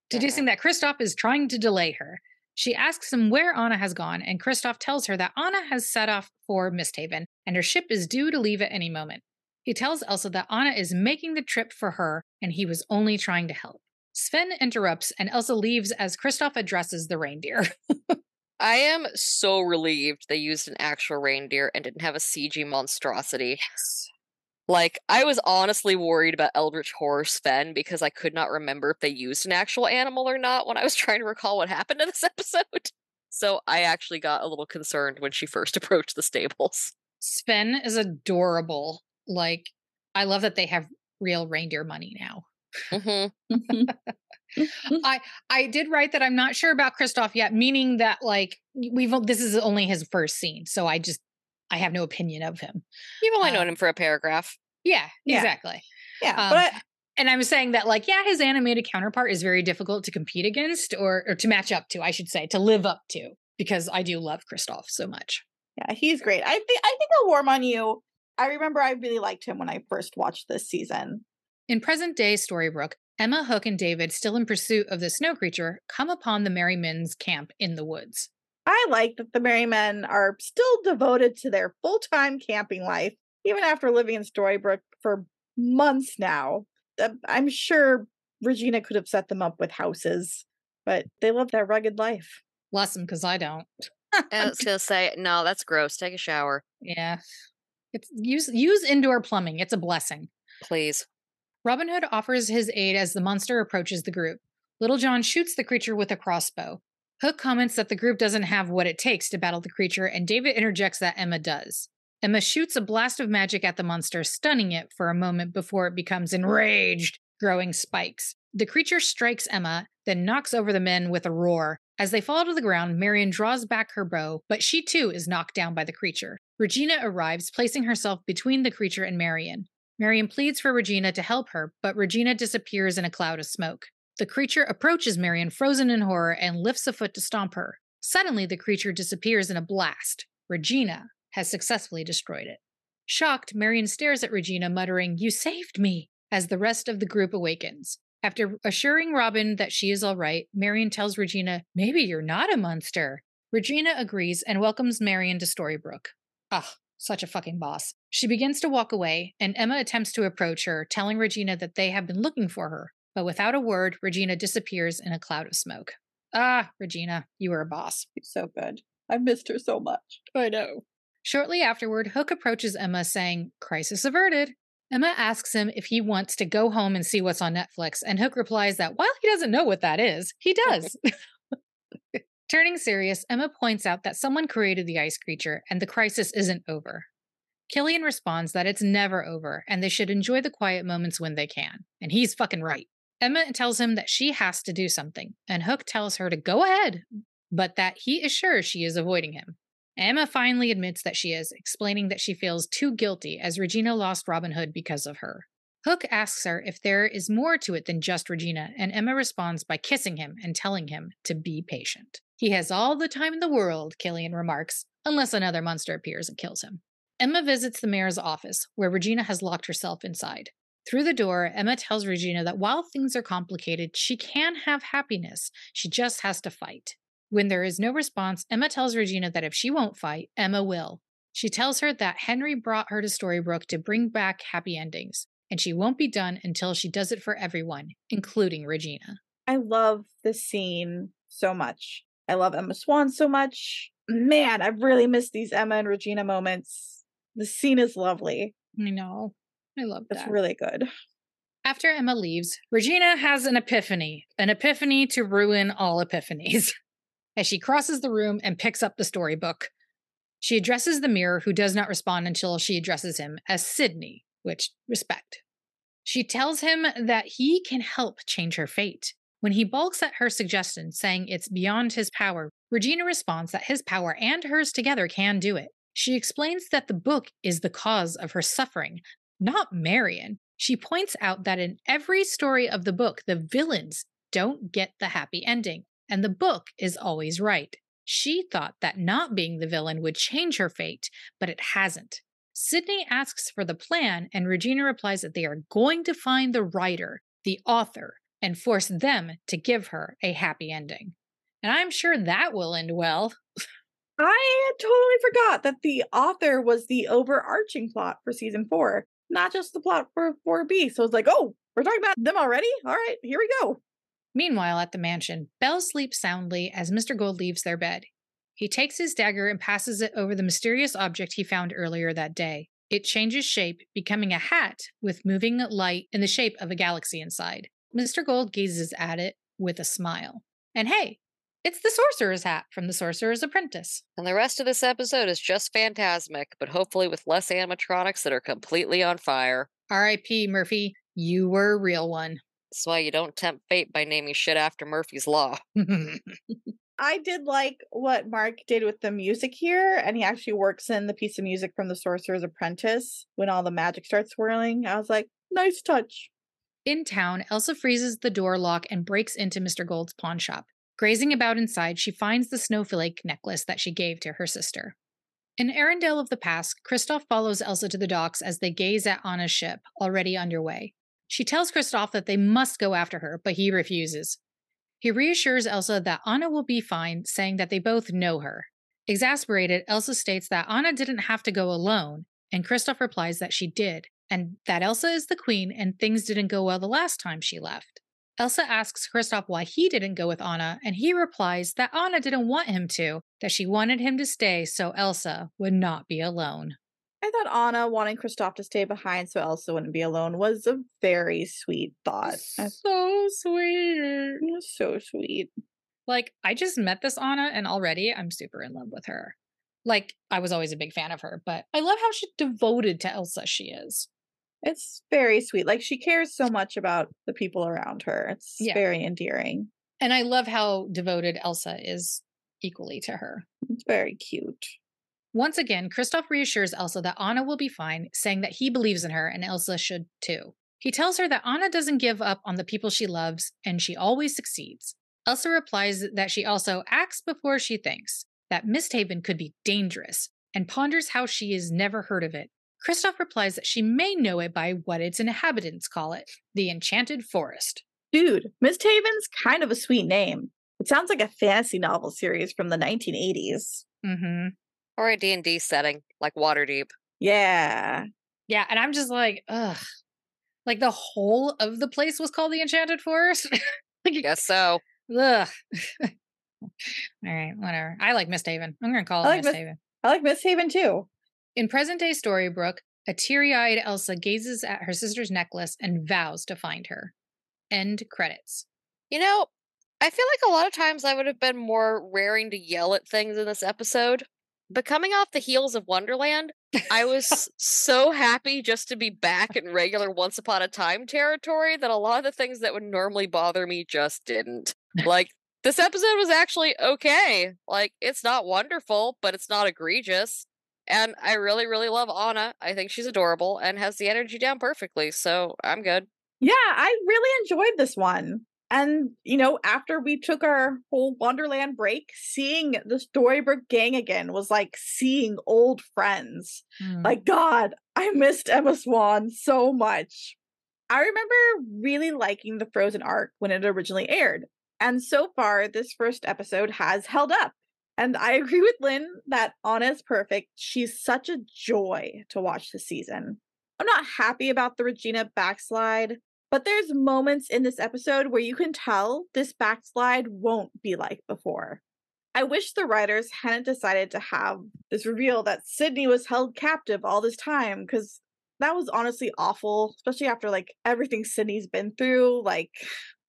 Deducing that Kristoff is trying to delay her. She asks him where Anna has gone, and Kristoff tells her that Anna has set off for Misthaven, and her ship is due to leave at any moment. He tells Elsa that Anna is making the trip for her, and he was only trying to help. Sven interrupts, and Elsa leaves as Kristoff addresses the reindeer. I am so relieved they used an actual reindeer and didn't have a CG monstrosity. yes. Like, I was honestly worried about Eldritch Horror Sven because I could not remember if they used an actual animal or not when I was trying to recall what happened in this episode. So I actually got a little concerned when she first approached the stables. Sven is adorable. Like, I love that they have real reindeer money now. hmm I did write that I'm not sure about Kristoff yet, meaning that like we've this is only his first scene, so I just I have no opinion of him. You've only Uh, known him for a paragraph. Yeah, Yeah. exactly. Yeah. Um, but I, And I'm saying that like yeah, his animated counterpart is very difficult to compete against or or to match up to, I should say, to live up to because I do love Kristoff so much. yeah, he's great. I think I think I'll warm on you. I remember I really liked him when I first watched this season. In present day Storybrooke, Emma, Hook, and David, still in pursuit of the snow creature, come upon the Merry Men's camp in the woods. I like that the Merry Men are still devoted to their full time camping life, even after living in Storybrooke for months now. I'm sure Regina could have set them up with houses, but they love that rugged life. Bless them, because I don't. I was gonna say, no, that's gross. Take a shower, Yeah. It's use use indoor plumbing. It's a blessing. please. Robin Hood offers his aid as the monster approaches the group. Little John shoots the creature with a crossbow. Hook comments that the group doesn't have what it takes to battle the creature, and David interjects that Emma does. Emma shoots a blast of magic at the monster, stunning it for a moment before it becomes enraged, growing spikes. The creature strikes Emma, then knocks over the men with a roar. As they fall to the ground, Marian draws back her bow, but she too is knocked down by the creature. Regina arrives, placing herself between the creature and Marian. Marian pleads for Regina to help her, but Regina disappears in a cloud of smoke. The creature approaches Marian, frozen in horror, and lifts a foot to stomp her. Suddenly, the creature disappears in a blast. Regina has successfully destroyed it. Shocked, Marian stares at Regina, muttering, You saved me, as the rest of the group awakens. After assuring Robin that she is all right, Marian tells Regina, Maybe you're not a monster. Regina agrees and welcomes Marian to Storybrooke. Ah, such a fucking boss. She begins to walk away, and Emma attempts to approach her, telling Regina that they have been looking for her. But without a word, Regina disappears in a cloud of smoke. Ah, Regina, you were a boss. She's so good. I missed her so much. I know. Shortly afterward, Hook approaches Emma, saying, Crisis averted. Emma asks him if he wants to go home and see what's on Netflix, and Hook replies that while he doesn't know what that is, he does. Turning serious, Emma points out that someone created the ice creature and the crisis isn't over. Killian responds that it's never over and they should enjoy the quiet moments when they can. And he's fucking right. Emma tells him that she has to do something, and Hook tells her to go ahead, but that he is sure she is avoiding him. Emma finally admits that she is, explaining that she feels too guilty as Regina lost Robin Hood because of her. Hook asks her if there is more to it than just Regina, and Emma responds by kissing him and telling him to be patient. He has all the time in the world, Killian remarks, unless another monster appears and kills him. Emma visits the mayor's office, where Regina has locked herself inside. Through the door, Emma tells Regina that while things are complicated, she can have happiness. She just has to fight. When there is no response, Emma tells Regina that if she won't fight, Emma will. She tells her that Henry brought her to Storybrooke to bring back happy endings, and she won't be done until she does it for everyone, including Regina. I love this scene so much. I love Emma Swan so much. Man, I've really missed these Emma and Regina moments. The scene is lovely. I know. I love It's that. It's really good. After Emma leaves, Regina has an epiphany, an epiphany to ruin all epiphanies. As she crosses the room and picks up the storybook, she addresses the mirror, who does not respond until she addresses him as Sidney, which respect. She tells him that he can help change her fate. When he balks at her suggestion, saying it's beyond his power, Regina responds that his power and hers together can do it. She explains that the book is the cause of her suffering, not Marian. She points out that in every story of the book, the villains don't get the happy ending, and the book is always right. She thought that not being the villain would change her fate, but it hasn't. Sidney asks for the plan, and Regina replies that they are going to find the writer, the author, and force them to give her a happy ending. And I'm sure that will end well. I totally forgot that the author was the overarching plot for season four, not just the plot for 4B. So it's like, oh, we're talking about them already? All right, here we go. Meanwhile, at the mansion, Belle sleeps soundly as Mr. Gold leaves their bed. He takes his dagger and passes it over the mysterious object he found earlier that day. It changes shape, becoming a hat with moving light in the shape of a galaxy inside. Mr. Gold gazes at it with a smile. And hey, it's the sorcerer's hat from the Sorcerer's Apprentice. And the rest of this episode is just Fantasmic, but hopefully with less animatronics that are completely on fire. R.I.P. Murphy, you were a real one. That's why you don't tempt fate by naming shit after Murphy's Law. I did like what Mark did with the music here, and he actually works in the piece of music from The Sorcerer's Apprentice when all the magic starts swirling. I was like, nice touch. In town, Elsa freezes the door lock and breaks into Mr. Gold's pawn shop. Grazing about inside, she finds the snowflake necklace that she gave to her sister. In Arendelle of the past, Kristoff follows Elsa to the docks as they gaze at Anna's ship, already underway. She tells Kristoff that they must go after her, but he refuses. He reassures Elsa that Anna will be fine, saying that they both know her. Exasperated, Elsa states that Anna didn't have to go alone, and Kristoff replies that she did, and that Elsa is the queen and things didn't go well the last time she left. Elsa asks Kristoff why he didn't go with Anna, and he replies that Anna didn't want him to, that she wanted him to stay so Elsa would not be alone. I thought Anna wanting Kristoff to stay behind so Elsa wouldn't be alone was a very sweet thought. So sweet. So sweet. Like, I just met this Anna, and already I'm super in love with her. Like, I was always a big fan of her, but I love how she devoted to Elsa she is. It's very sweet. Like she cares so much about the people around her. It's Yeah. very endearing. And I love how devoted Elsa is equally to her. It's very cute. Once again, Kristoff reassures Elsa that Anna will be fine, saying that he believes in her and Elsa should too. He tells her that Anna doesn't give up on the people she loves and she always succeeds. Elsa replies that she also acts before she thinks, that Misthaven could be dangerous, and ponders how she has never heard of it. Kristoff replies that she may know it by what its inhabitants call it the Enchanted Forest. Dude, Misthaven's kind of a sweet name. It sounds like a fantasy novel series from the 1980s. Mm-hmm. Or a D&D setting, like Waterdeep. Yeah. Yeah, and I'm just like, ugh. Like the whole of the place was called the Enchanted Forest. like, Guess so. ugh. All right, whatever. I like Miss Haven. I'm gonna call I it like Miss Miss- Haven. I like Miss Haven too. In present day Storybrooke, a teary eyed Elsa gazes at her sister's necklace and vows to find her. End credits. You know, I feel like a lot of times I would have been more raring to yell at things in this episode. But coming off the heels of Wonderland, I was so happy just to be back in regular Once Upon a Time territory that a lot of the things that would normally bother me just didn't. Like, this episode was actually okay. Like, it's not wonderful, but it's not egregious. And I really, really love Anna. I think she's adorable and has the energy down perfectly. So I'm good. Yeah, I really enjoyed this one. And, you know, after we took our whole Wonderland break, seeing the Storybrooke gang again was like seeing old friends. Mm. Like, God, I missed Emma Swan so much. I remember really liking the Frozen arc when it originally aired. And so far, this first episode has held up. And I agree with Lin that Anna is perfect. She's such a joy to watch this season. I'm not happy about the Regina backslide, but there's moments in this episode where you can tell this backslide won't be like before. I wish the writers hadn't decided to have this reveal that Sidney was held captive all this time because that was honestly awful, especially after like everything Sidney's been through. Like,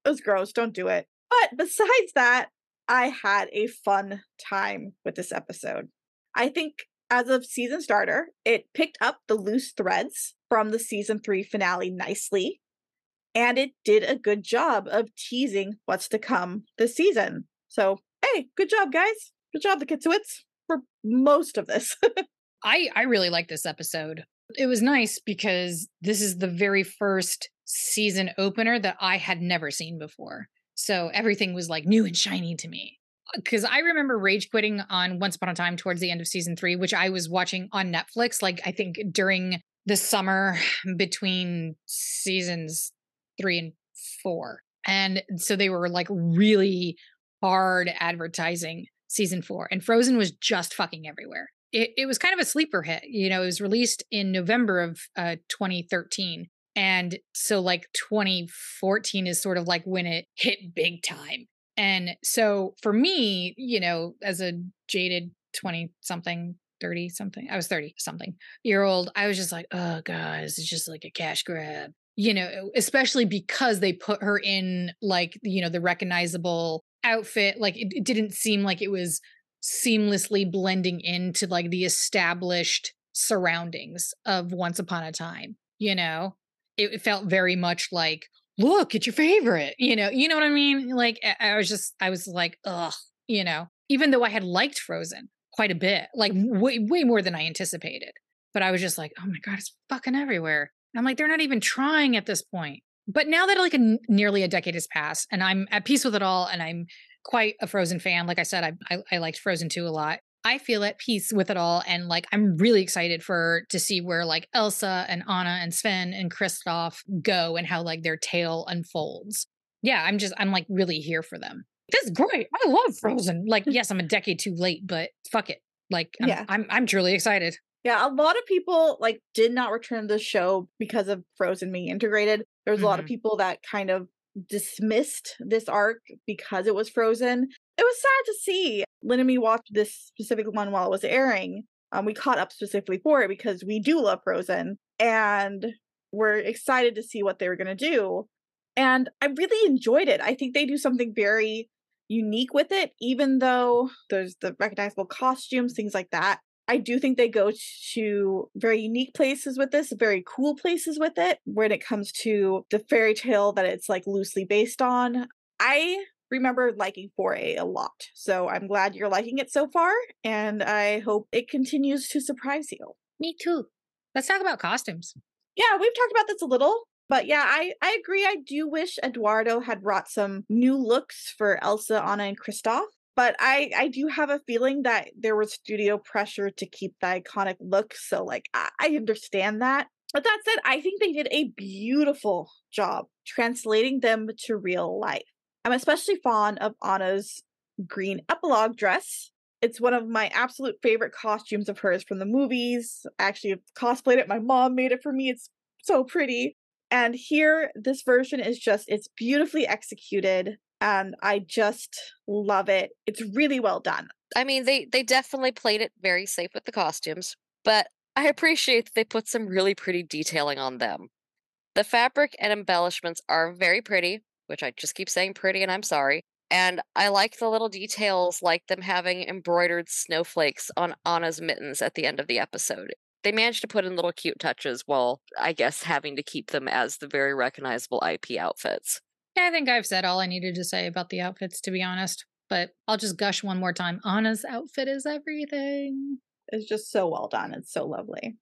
it was gross. Don't do it. But besides that, I had a fun time with this episode. I think as a season starter, it picked up the loose threads from the season three finale nicely. And it did a good job of teasing what's to come this season. So, hey, good job, guys. Good job, the Kitsowitz, for most of this. I I really like this episode. It was nice because this is the very first season opener that I had never seen before. So everything was like new and shiny to me. Uh, because I remember rage quitting on Once Upon a Time towards the end of season three, which I was watching on Netflix, like I think during the summer between seasons three and four. And so they were like really hard advertising season four. And Frozen was just fucking everywhere. It, it was kind of a sleeper hit. You know, it was released in November of uh, 2013. And so, like, 2014 is sort of like when it hit big time. And so, for me, you know, as a jaded 20 something, 30 something, I was 30 something year old, I was just like, oh, God, this is just like a cash grab. You know, especially because they put her in like, you know, the recognizable outfit. Like, it, it didn't seem like it was seamlessly blending into like the established surroundings of Once Upon a Time, you know? it felt very much like look it's your favorite you know you know what i mean like i was just i was like ugh you know even though i had liked frozen quite a bit like way, way more than i anticipated but i was just like oh my god it's fucking everywhere i'm like they're not even trying at this point but now that like a, nearly a decade has passed and i'm at peace with it all and i'm quite a frozen fan like i said i, I, I liked frozen 2 a lot I feel at peace with it all. And like, I'm really excited for to see where like Elsa and Anna and Sven and Kristoff go and how like their tale unfolds. Yeah, I'm just, I'm like really here for them. This is great. I love Frozen. Like, yes, I'm a decade too late, but fuck it. Like, I'm, Yeah. I'm, I'm truly excited. Yeah, a lot of people like did not return the show because of Frozen being integrated. There was a lot of Mhm. people that kind of dismissed this arc because it was Frozen. It was sad to see. Lin and me watched this specific one while it was airing. Um, we caught up specifically for it because we do love Frozen, and we're excited to see what they were going to do. And I really enjoyed it. I think they do something very unique with it, even though there's the recognizable costumes, things like that. I do think they go to very unique places with this, very cool places with it, when it comes to the fairy tale that it's like loosely based on. I remember liking 4A a lot. So I'm glad you're liking it so far, and I hope it continues to surprise you. Me too. Let's talk about costumes. Yeah, we've talked about this a little, but yeah, I, I agree. I do wish Eduardo had brought some new looks for Elsa, Anna, and Kristoff. But I, I do have a feeling that there was studio pressure to keep the iconic look. So, like, I, I understand that. But that said, I think they did a beautiful job translating them to real life. I'm especially fond of Anna's green epilogue dress. It's one of my absolute favorite costumes of hers from the movies. I actually cosplayed it. My mom made it for me. It's so pretty. And here, this version is just, it's beautifully executed. And I just love it. It's really well done. I mean, they they definitely played it very safe with the costumes, but I appreciate that they put some really pretty detailing on them. The fabric and embellishments are very pretty, which I just keep saying pretty and I'm sorry. And I like the little details like them having embroidered snowflakes on Anna's mittens at the end of the episode. They managed to put in little cute touches while I guess having to keep them as the very recognizable IP outfits. Yeah, I think I've said all I needed to say about the outfits, to be honest. But I'll just gush one more time. Anna's outfit is everything. It's just so well done. It's so lovely.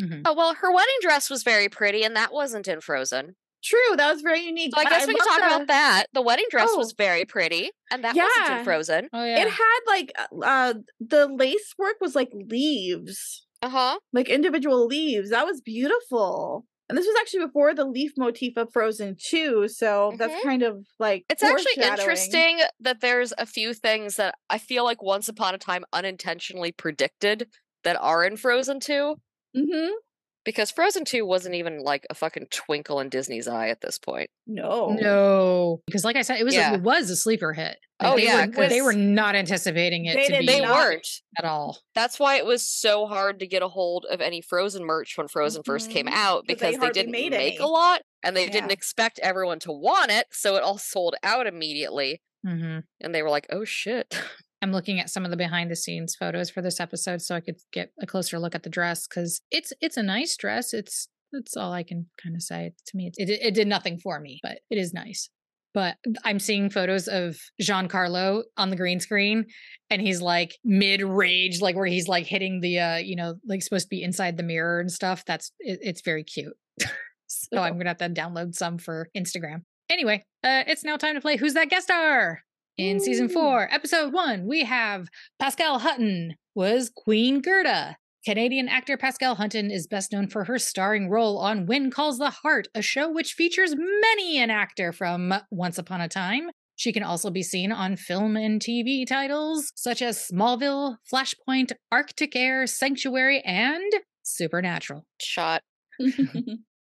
Mhm. Oh, well, her wedding dress was very pretty, and that wasn't in Frozen. True, that was very unique. So I but guess we can talk the- about that. The wedding dress was Oh. very pretty, and that wasn't in Frozen. Oh yeah. It had like uh, uh the lace work was like leaves, Uh huh. like individual leaves. That was beautiful. And this was actually before the leaf motif of Frozen 2, so Mhm. that's kind of like It's actually interesting that there's a few things that I feel like Once Upon a Time unintentionally predicted that are in Frozen 2. Mhm. Because Frozen 2 wasn't even like a fucking twinkle in Disney's eye at this point. No. No, because like I said, it was Yeah. a, it was a sleeper hit. Oh, they yeah, were, they were 'cause- not anticipating it They to be They weren't. at all. That's why it was so hard to get a hold of any Frozen merch when Frozen first came out out 'Cause they because they, didn't made make any. a lot and they didn't expect everyone to want it. So it all sold out immediately. hmm And they were like, oh shit. I'm looking at some of the behind the scenes photos for this episode so I could get a closer look at the dress because it's it's a nice dress. It's that's all I can kind of say. To me, it, it it did nothing for me, but it is nice. But I'm seeing photos of Giancarlo on the green screen, and he's like mid rage, like where he's like hitting the uh, you know, like supposed to be inside the mirror and stuff. That's it, it's very cute. so I'm gonna have to download some for Instagram. Anyway, uh, it's now time to play Who's That Guest Star? In season four, episode one, we have Pascale Hutton was Queen Gerda. Canadian actor Pascale Hutton is best known for her starring role on When Calls the Heart, a show which features many an actor from Once Upon a Time. She can also be seen on film and TV titles such as Smallville, Flashpoint, Arctic Air, Sanctuary, and Supernatural. Shot.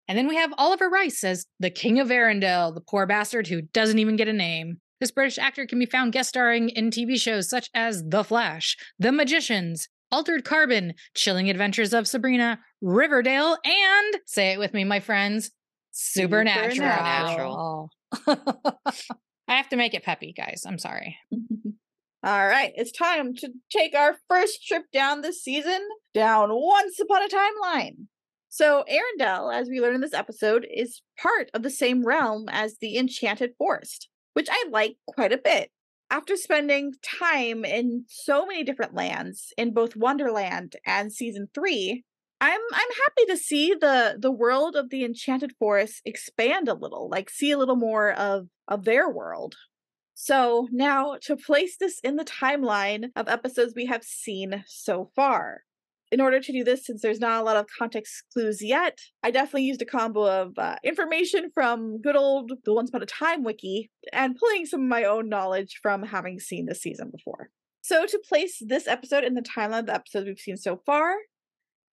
And then we have Oliver Rice as the King of Arendelle, the poor bastard who doesn't even get a name. This British actor can be found guest starring in TV shows such as The Flash, The Magicians, Altered Carbon, Chilling Adventures of Sabrina, Riverdale, and say it with me, my friends, Supernatural. I have to make it peppy, guys. I'm sorry. All right, it's time to take our first trip down this season down Once Upon a Timeline. So, Arendelle, as we learn in this episode, is part of the same realm as the Enchanted Forest, which I like quite a bit. After spending time in so many different lands in both Wonderland and season 3, I'm I'm happy to see the the world of the Enchanted Forest expand a little, like see a little more of of their world. So now to place this in the timeline of episodes we have seen so far. In order to do this, since there's not a lot of context clues yet, I definitely used a combo of uh, information from good old The Once Upon a Time wiki and pulling some of my own knowledge from having seen this season before. So to place this episode in the timeline of the episodes we've seen so far,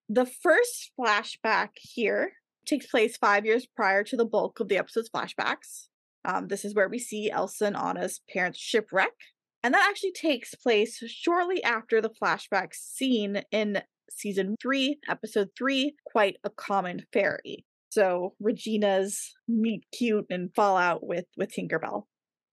the first flashback here takes place five years prior to the bulk of the episode's flashbacks. Um, this is where we see Elsa and Anna's parents shipwreck. And that actually takes place shortly after the flashback scene in season three, episode three, Quite a Common Fairy. So Regina's meet cute and fallout with, with Tinkerbell.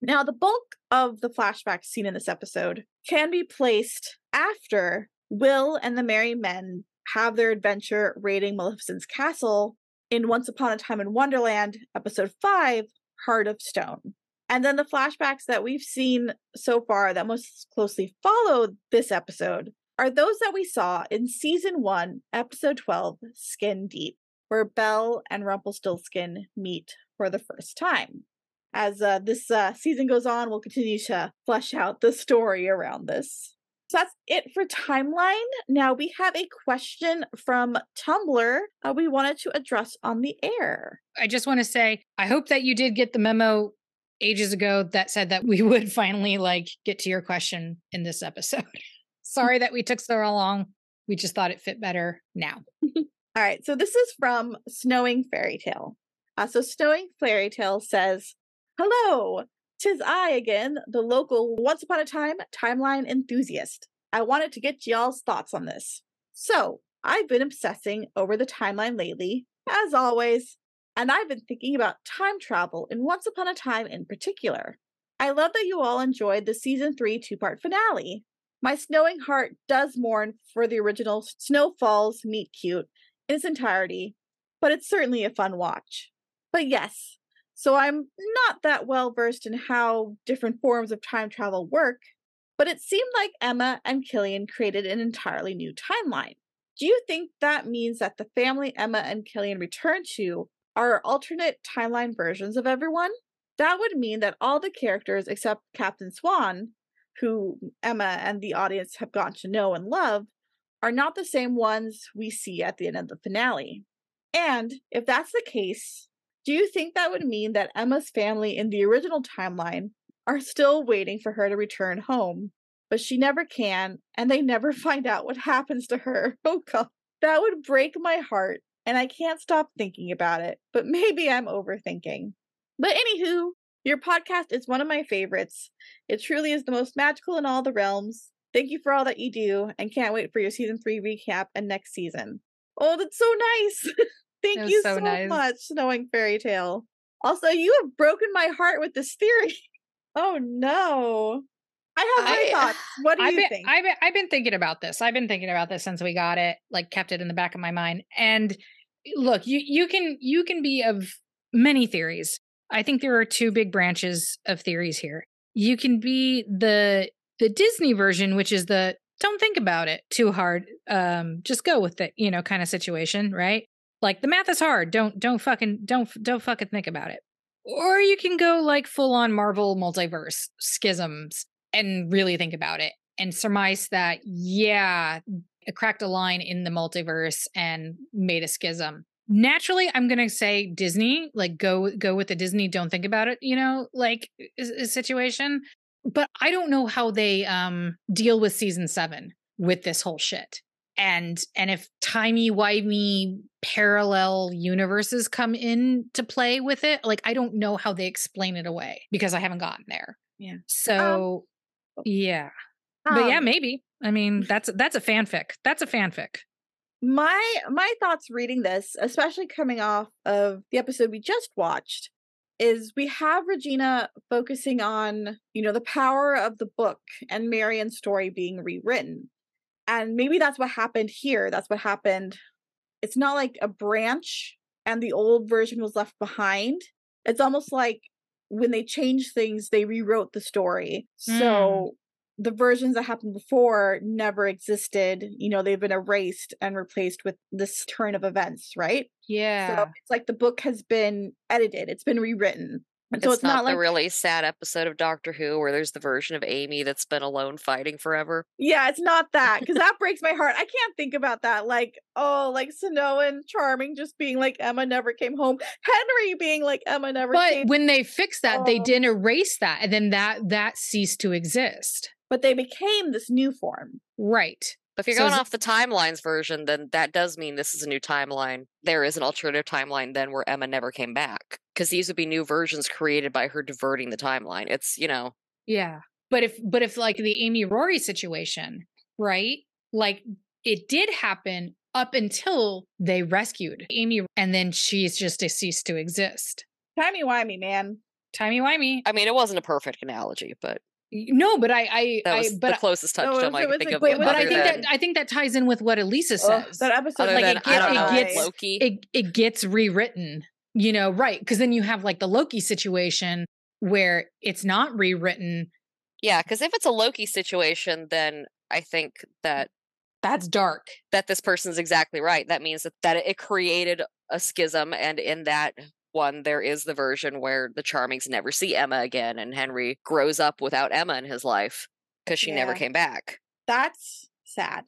Now, the bulk of the flashback scene in this episode can be placed after Will and the Merry Men have their adventure raiding Maleficent's castle in Once Upon a Time in Wonderland, episode 5, Heart of Stone. And then the flashbacks that we've seen so far that most closely follow this episode are those that we saw in season 1, episode 12, Skin Deep, where Belle and Rumpelstiltskin meet for the first time. As uh, this uh, season goes on, we'll continue to flesh out the story around this. So that's it for timeline. Now we have a question from Tumblr uh, we wanted to address on the air. I just want to say, I hope that you did get the memo ages ago that said that we would finally like get to your question in this episode. Sorry that we took so long. We just thought it fit better now. All right, so this is from Snowing Fairy Tale. Uh, so Snowing Fairy Tale says, "Hello, tis I again, the local Once Upon a Time timeline enthusiast. I wanted to get y'all's thoughts on this. So I've been obsessing over the timeline lately, as always, and I've been thinking about time travel in Once Upon a Time in particular. I love that you all enjoyed the season three two part finale. My snowing heart does mourn for the original Snow Falls Meet Cute in its entirety, but it's certainly a fun watch. But yes, so I'm not that well versed in how different forms of time travel work, but it seemed like Emma and Killian created an entirely new timeline. Do you think that means that the family Emma and Killian return to are alternate timeline versions of everyone. That would mean that all the characters except Captain Swan, who Emma and the audience have gotten to know and love, are not the same ones we see at the end of the finale. And if that's the case, do you think that would mean that Emma's family in the original timeline are still waiting for her to return home, but she never can, and they never find out what happens to her? Oh god, that would break my heart, and I can't stop thinking about it, but maybe I'm overthinking. But anywho, your podcast is one of my favorites. It truly is the most magical in all the realms. Thank you for all that you do, and can't wait for your season three recap and next season. Oh, that's so nice. Thank you so so, nice. much, Snowing Fairy Tale. Also, you have broken my heart with this theory. oh no. I have my I- thoughts. What do I've you been, think? I've been, I've been thinking about this. I've been thinking about this since we got it, like kept it in the back of my mind. And look, you you can you can be of many theories. I think there are two big branches of theories here. You can be the the Disney version, which is the don't think about it too hard, um, just go with it, you know, kind of situation, right? Like the math is hard. Don't don't fucking don't don't fucking think about it. Or you can go like full on Marvel multiverse schisms and really think about it and surmise that yeah it cracked a line in the multiverse and made a schism naturally i'm gonna say disney like go go with the disney don't think about it you know like is, is situation. But i don't know how they um deal with season seven with this whole shit. And and if timey wimey parallel universes come in to play with it like i don't know how they explain it away because i haven't gotten there. Yeah. so yeah. But yeah Um, maybe. I mean that's that's a fanfic. That's a fanfic my my thoughts reading this especially coming off of the episode we just watched is we have regina focusing on you know the power of the book and marian's story being rewritten. And maybe that's what happened here. That's what happened. It's not like a branch and the old version was left behind. It's almost like when they changed things they rewrote the story. Mm. So the versions that happened before never existed. You know, they've been erased and replaced with this turn of events, right? yeah So it's like the book has been edited, it's been rewritten. And so it's, it's, not, not, like the really sad episode of Doctor Who where there's the version of Amy that's been alone fighting forever. Yeah, it's not that because that breaks my heart. I can't think about that. Like, oh, like Snow and Charming just being like Emma never came home. Henry being like Emma never but came. when they fixed that they Oh. didn't erase that and then that that ceased to exist but they became this new form. right If you're So going off the timelines version, then that does mean this is a new timeline. There is an alternative timeline then where Emma never came back. Because these would be new versions created by her diverting the timeline. It's, you know, yeah but if but if like the amy rory situation right like it did happen up until they rescued amy and then she's just ceased to exist Timey wimey, man. timey wimey I mean, it wasn't a perfect analogy, but no but i i, that I but the closest No, it touchstone was- I it can was think like- of. wait, but i think than- that i think that ties in with what elisa Ugh, says that episode, other like, than, it I don't get- know, it gets- Loki. it it gets rewritten you know right because then you have like the loki situation where it's not rewritten Yeah, because if it's a Loki situation, then I think that that's dark that this person's exactly right. That means that, that it created a schism, and in that one, there is the version where the Charmings never see Emma again, and Henry grows up without Emma in his life because she never came back. That's sad.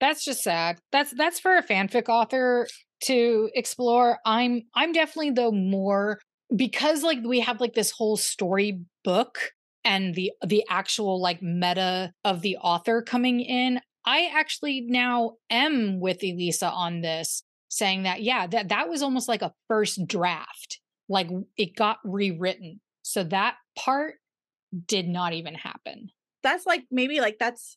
that's just sad that's that's for a fanfic author to explore i'm i'm definitely though more because like we have like this whole story book and the the actual like meta of the author coming in i actually now am with elisa on this saying that yeah that that was almost like a first draft like it got rewritten so that part did not even happen That's like maybe like that's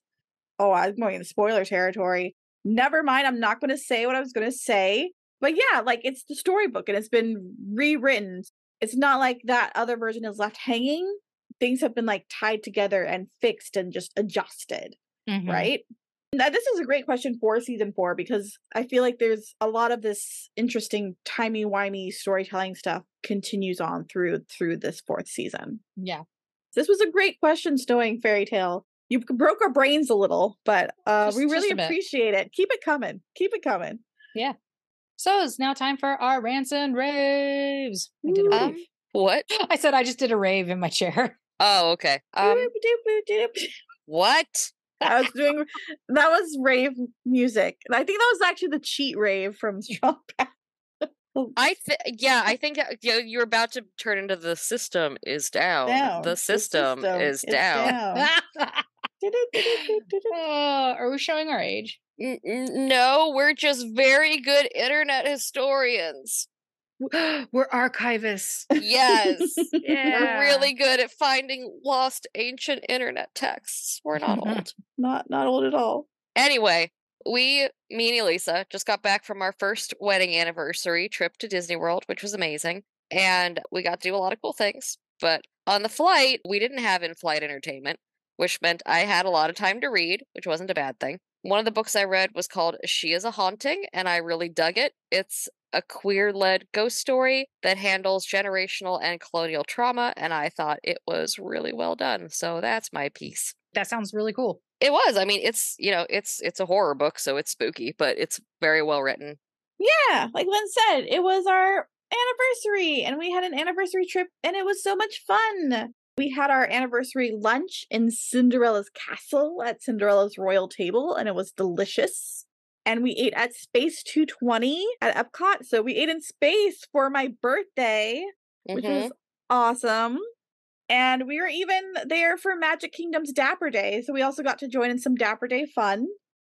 oh, I'm going into spoiler territory. Never mind, I'm not gonna say what I was gonna say. But yeah, like it's the storybook and it's been rewritten. It's not like that other version is left hanging. Things have been like tied together and fixed and just adjusted. Mhm. right? Now, this is a great question for season four because I feel like there's a lot of this interesting timey wimey storytelling stuff continues on through through this fourth season. yeah This was a great question, Snowing Fairy Tale. You broke our brains a little, but uh, Just- we really a bit. appreciate it. Keep it coming. Keep it coming. Yeah. So it's now time for our rants and raves. I did a Um, rave. What? I said I just did a rave in my chair. Oh, okay. Um, what? I was doing that was rave music. I think that was actually the cheat rave from Strong Bad. I th- yeah, I think uh, know, you're about to turn into the system is down. Down. The system, is, is down. down. Uh, are we showing our age? No, we're just very good internet historians. We're archivists. Yes. Yeah. We're really good at finding lost ancient internet texts. We're not old. not not old at all. Anyway, we, me and Elisa, just got back from our first wedding anniversary trip to Disney World, which was amazing. And we got to do a lot of cool things. But on the flight, we didn't have in flight entertainment, which meant I had a lot of time to read, which wasn't a bad thing. One of the books I read was called She is a Haunting, and I really dug it. It's a queer led ghost story that handles generational and colonial trauma, and I thought it was really well done. So that's my piece. That sounds really cool. It was. I mean, it's you know, it's it's a horror book, so it's spooky, but it's very well written. Yeah, like Lin said, it was our anniversary and we had an anniversary trip and it was so much fun. We had our anniversary lunch in Cinderella's castle at Cinderella's royal table and it was delicious. And we ate at Space 220 at Epcot. So we ate in space for my birthday, which Mhm. was awesome. And we were even there for Magic Kingdom's Dapper Day. So we also got to join in some Dapper Day fun.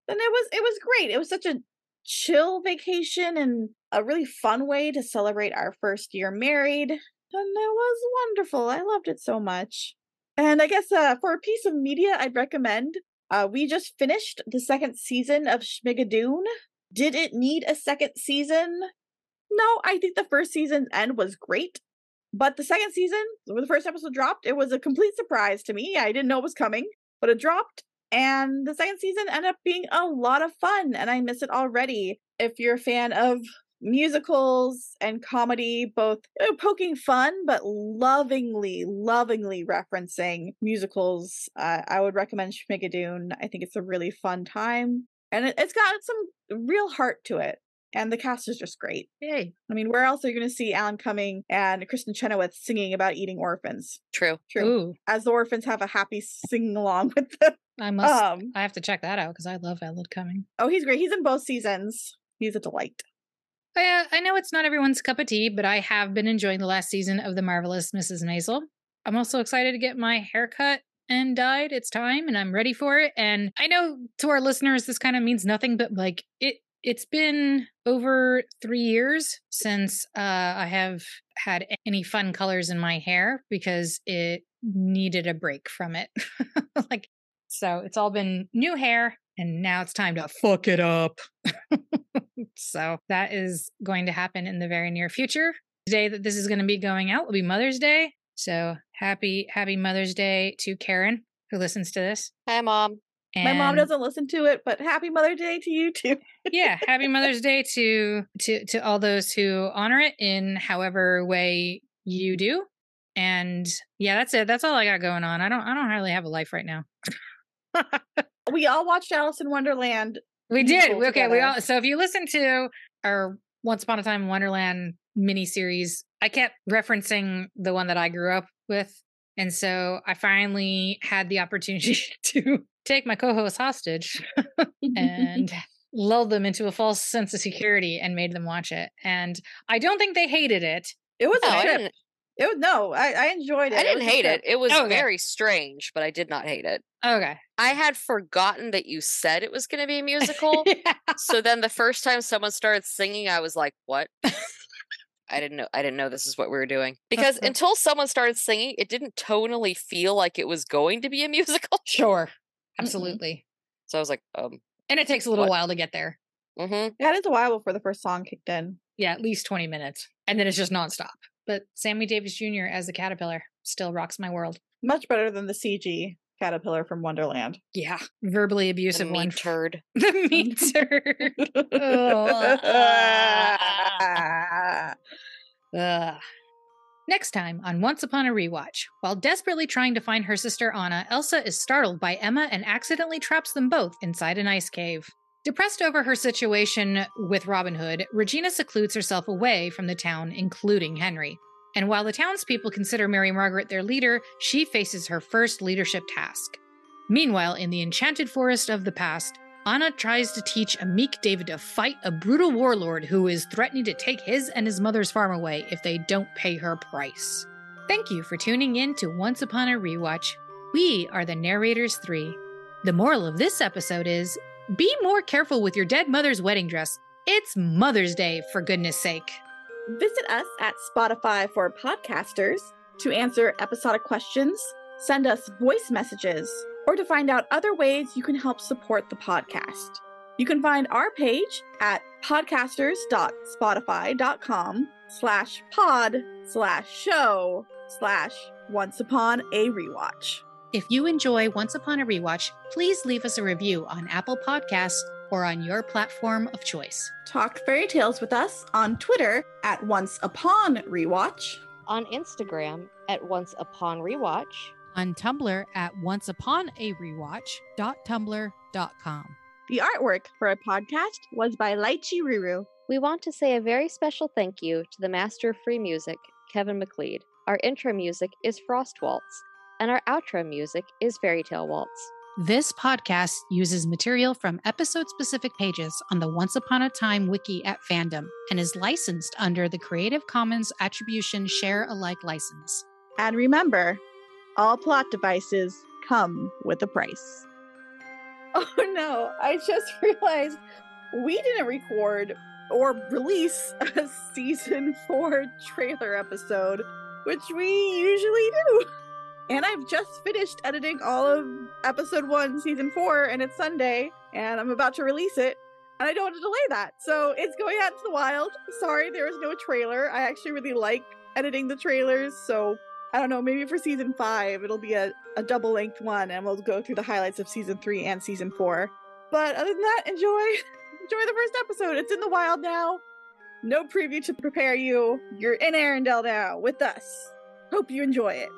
And it was it was great. It was such a chill vacation and a really fun way to celebrate our first year married. And it was wonderful. I loved it so much. And I guess uh, for a piece of media, I'd recommend uh, we just finished the second season of Schmigadoon. Did it need a second season? No, I think the first season's end was great. But the second season, when the first episode dropped, it was a complete surprise to me. I didn't know it was coming, but it dropped. And the second season ended up being a lot of fun, and I miss it already. If you're a fan of musicals and comedy, both you know, poking fun, but lovingly, lovingly referencing musicals, uh, I would recommend Schmigadoon. I think it's a really fun time, and it, it's got some real heart to it. And the cast is just great. Yay. I mean, where else are you going to see Alan Cumming and Kristin Chenoweth singing about eating orphans? True. True. Ooh, As the orphans have a happy sing along with them. I must. Um, I have to check that out because I love Alan Cumming. oh, he's great. He's in both seasons. He's a delight. Uh, I know it's not everyone's cup of tea, but I have been enjoying the last season of The Marvelous Mrs. Maisel. I'm also excited to get my hair cut and dyed. It's time and I'm ready for it. And I know to our listeners, this kind of means nothing, but like it, it's been over three years since uh, I have had any fun colors in my hair because it needed a break from it. like, so it's all been new hair and now it's time to fuck it up. so that is going to happen in the very near future. The day that this is going to be going out will be Mother's Day. So happy, happy Mother's Day to Karen who listens to this. Hi, mom. My mom doesn't listen to it, but happy Mother's Day to you too. yeah, happy Mother's Day to to to all those who honor it in however way you do. And yeah, that's it. That's all I got going on. I don't I don't really have a life right now. We all watched Alice in Wonderland. We did. Okay, we all so if you listen to our Once Upon a Time in Wonderland mini series, I kept referencing the one that I grew up with. And so I finally had the opportunity to take my co-host hostage and lull them into a false sense of security and made them watch it. And I don't think they hated it. it was No, a trip. It was no, I, I enjoyed it. I didn't a hate it. It was Okay. very strange, but I did not hate it. Okay. I had forgotten that you said it was going to be a musical. Yeah. so then the first time someone started singing, I was like, "What?" I didn't know. I didn't know this is what we were doing because until someone started singing, it didn't tonally feel like it was going to be a musical. Sure. Absolutely. So I was like, "Um, And it takes a little What? while to get there. mm-hmm. It had it a while before the first song kicked in. Yeah, at least 20 minutes. And then it's just nonstop. But Sammy Davis Jr. as the caterpillar still rocks my world. Much better than the CG caterpillar from Wonderland. Yeah. Verbally the abusive meat one. turd." the meat turd. Ugh. Ugh. Next time on Once Upon a Rewatch, while desperately trying to find her sister Anna, Elsa is startled by Emma and accidentally traps them both inside an ice cave. Depressed over her situation with Robin Hood, Regina secludes herself away from the town, including Henry. And while the townspeople consider Mary Margaret their leader, she faces her first leadership task. Meanwhile, in the enchanted forest of the past, Anna tries to teach a meek David to fight a brutal warlord who is threatening to take his and his mother's farm away if they don't pay her price. Thank you for tuning in to Once Upon a Rewatch. We are the Narrators 3. The moral of this episode is be more careful with your dead mother's wedding dress. It's Mother's Day, for goodness sake. Visit us at Spotify for podcasters to answer episodic questions, send us voice messages, or to find out other ways you can help support the podcast. You can find our page at podcasters.spotify.com slash pod slash show slash once upon a rewatch. If you enjoy Once Upon a Rewatch, please leave us a review on Apple Podcasts or on your platform of choice. Talk fairy tales with us on Twitter at once upon rewatch. On Instagram at Once Upon Rewatch. On Tumblr at once onceupon.a-rewatch.tumblr.com. The artwork for our podcast was by Laichiruru. We want to say a very special thank you to the master of free music, Kevin MacLeod. Our intro music is Frost Waltz, and our outro music is Fairy Tale Waltz. This podcast uses material from episode specific pages on the Once Upon a Time wiki at Fandom and is licensed under the Creative Commons Attribution Share Alike license. And remember, all plot devices come with a price. Oh no, I just realized we didn't record or release a season four trailer episode, which we usually do. And I've just finished editing all of episode one, season four, and it's Sunday, and I'm about to release it. And I don't want to delay that. So it's going out into the wild. Sorry there was no trailer. I actually really like editing the trailers. So I don't know, maybe for season five, it'll be a, a double length one, and we'll go through the highlights of season three and season four. But other than that, enjoy. Enjoy the first episode. It's in the wild now. No preview to prepare you. You're in Arendelle now with us. Hope you enjoy it.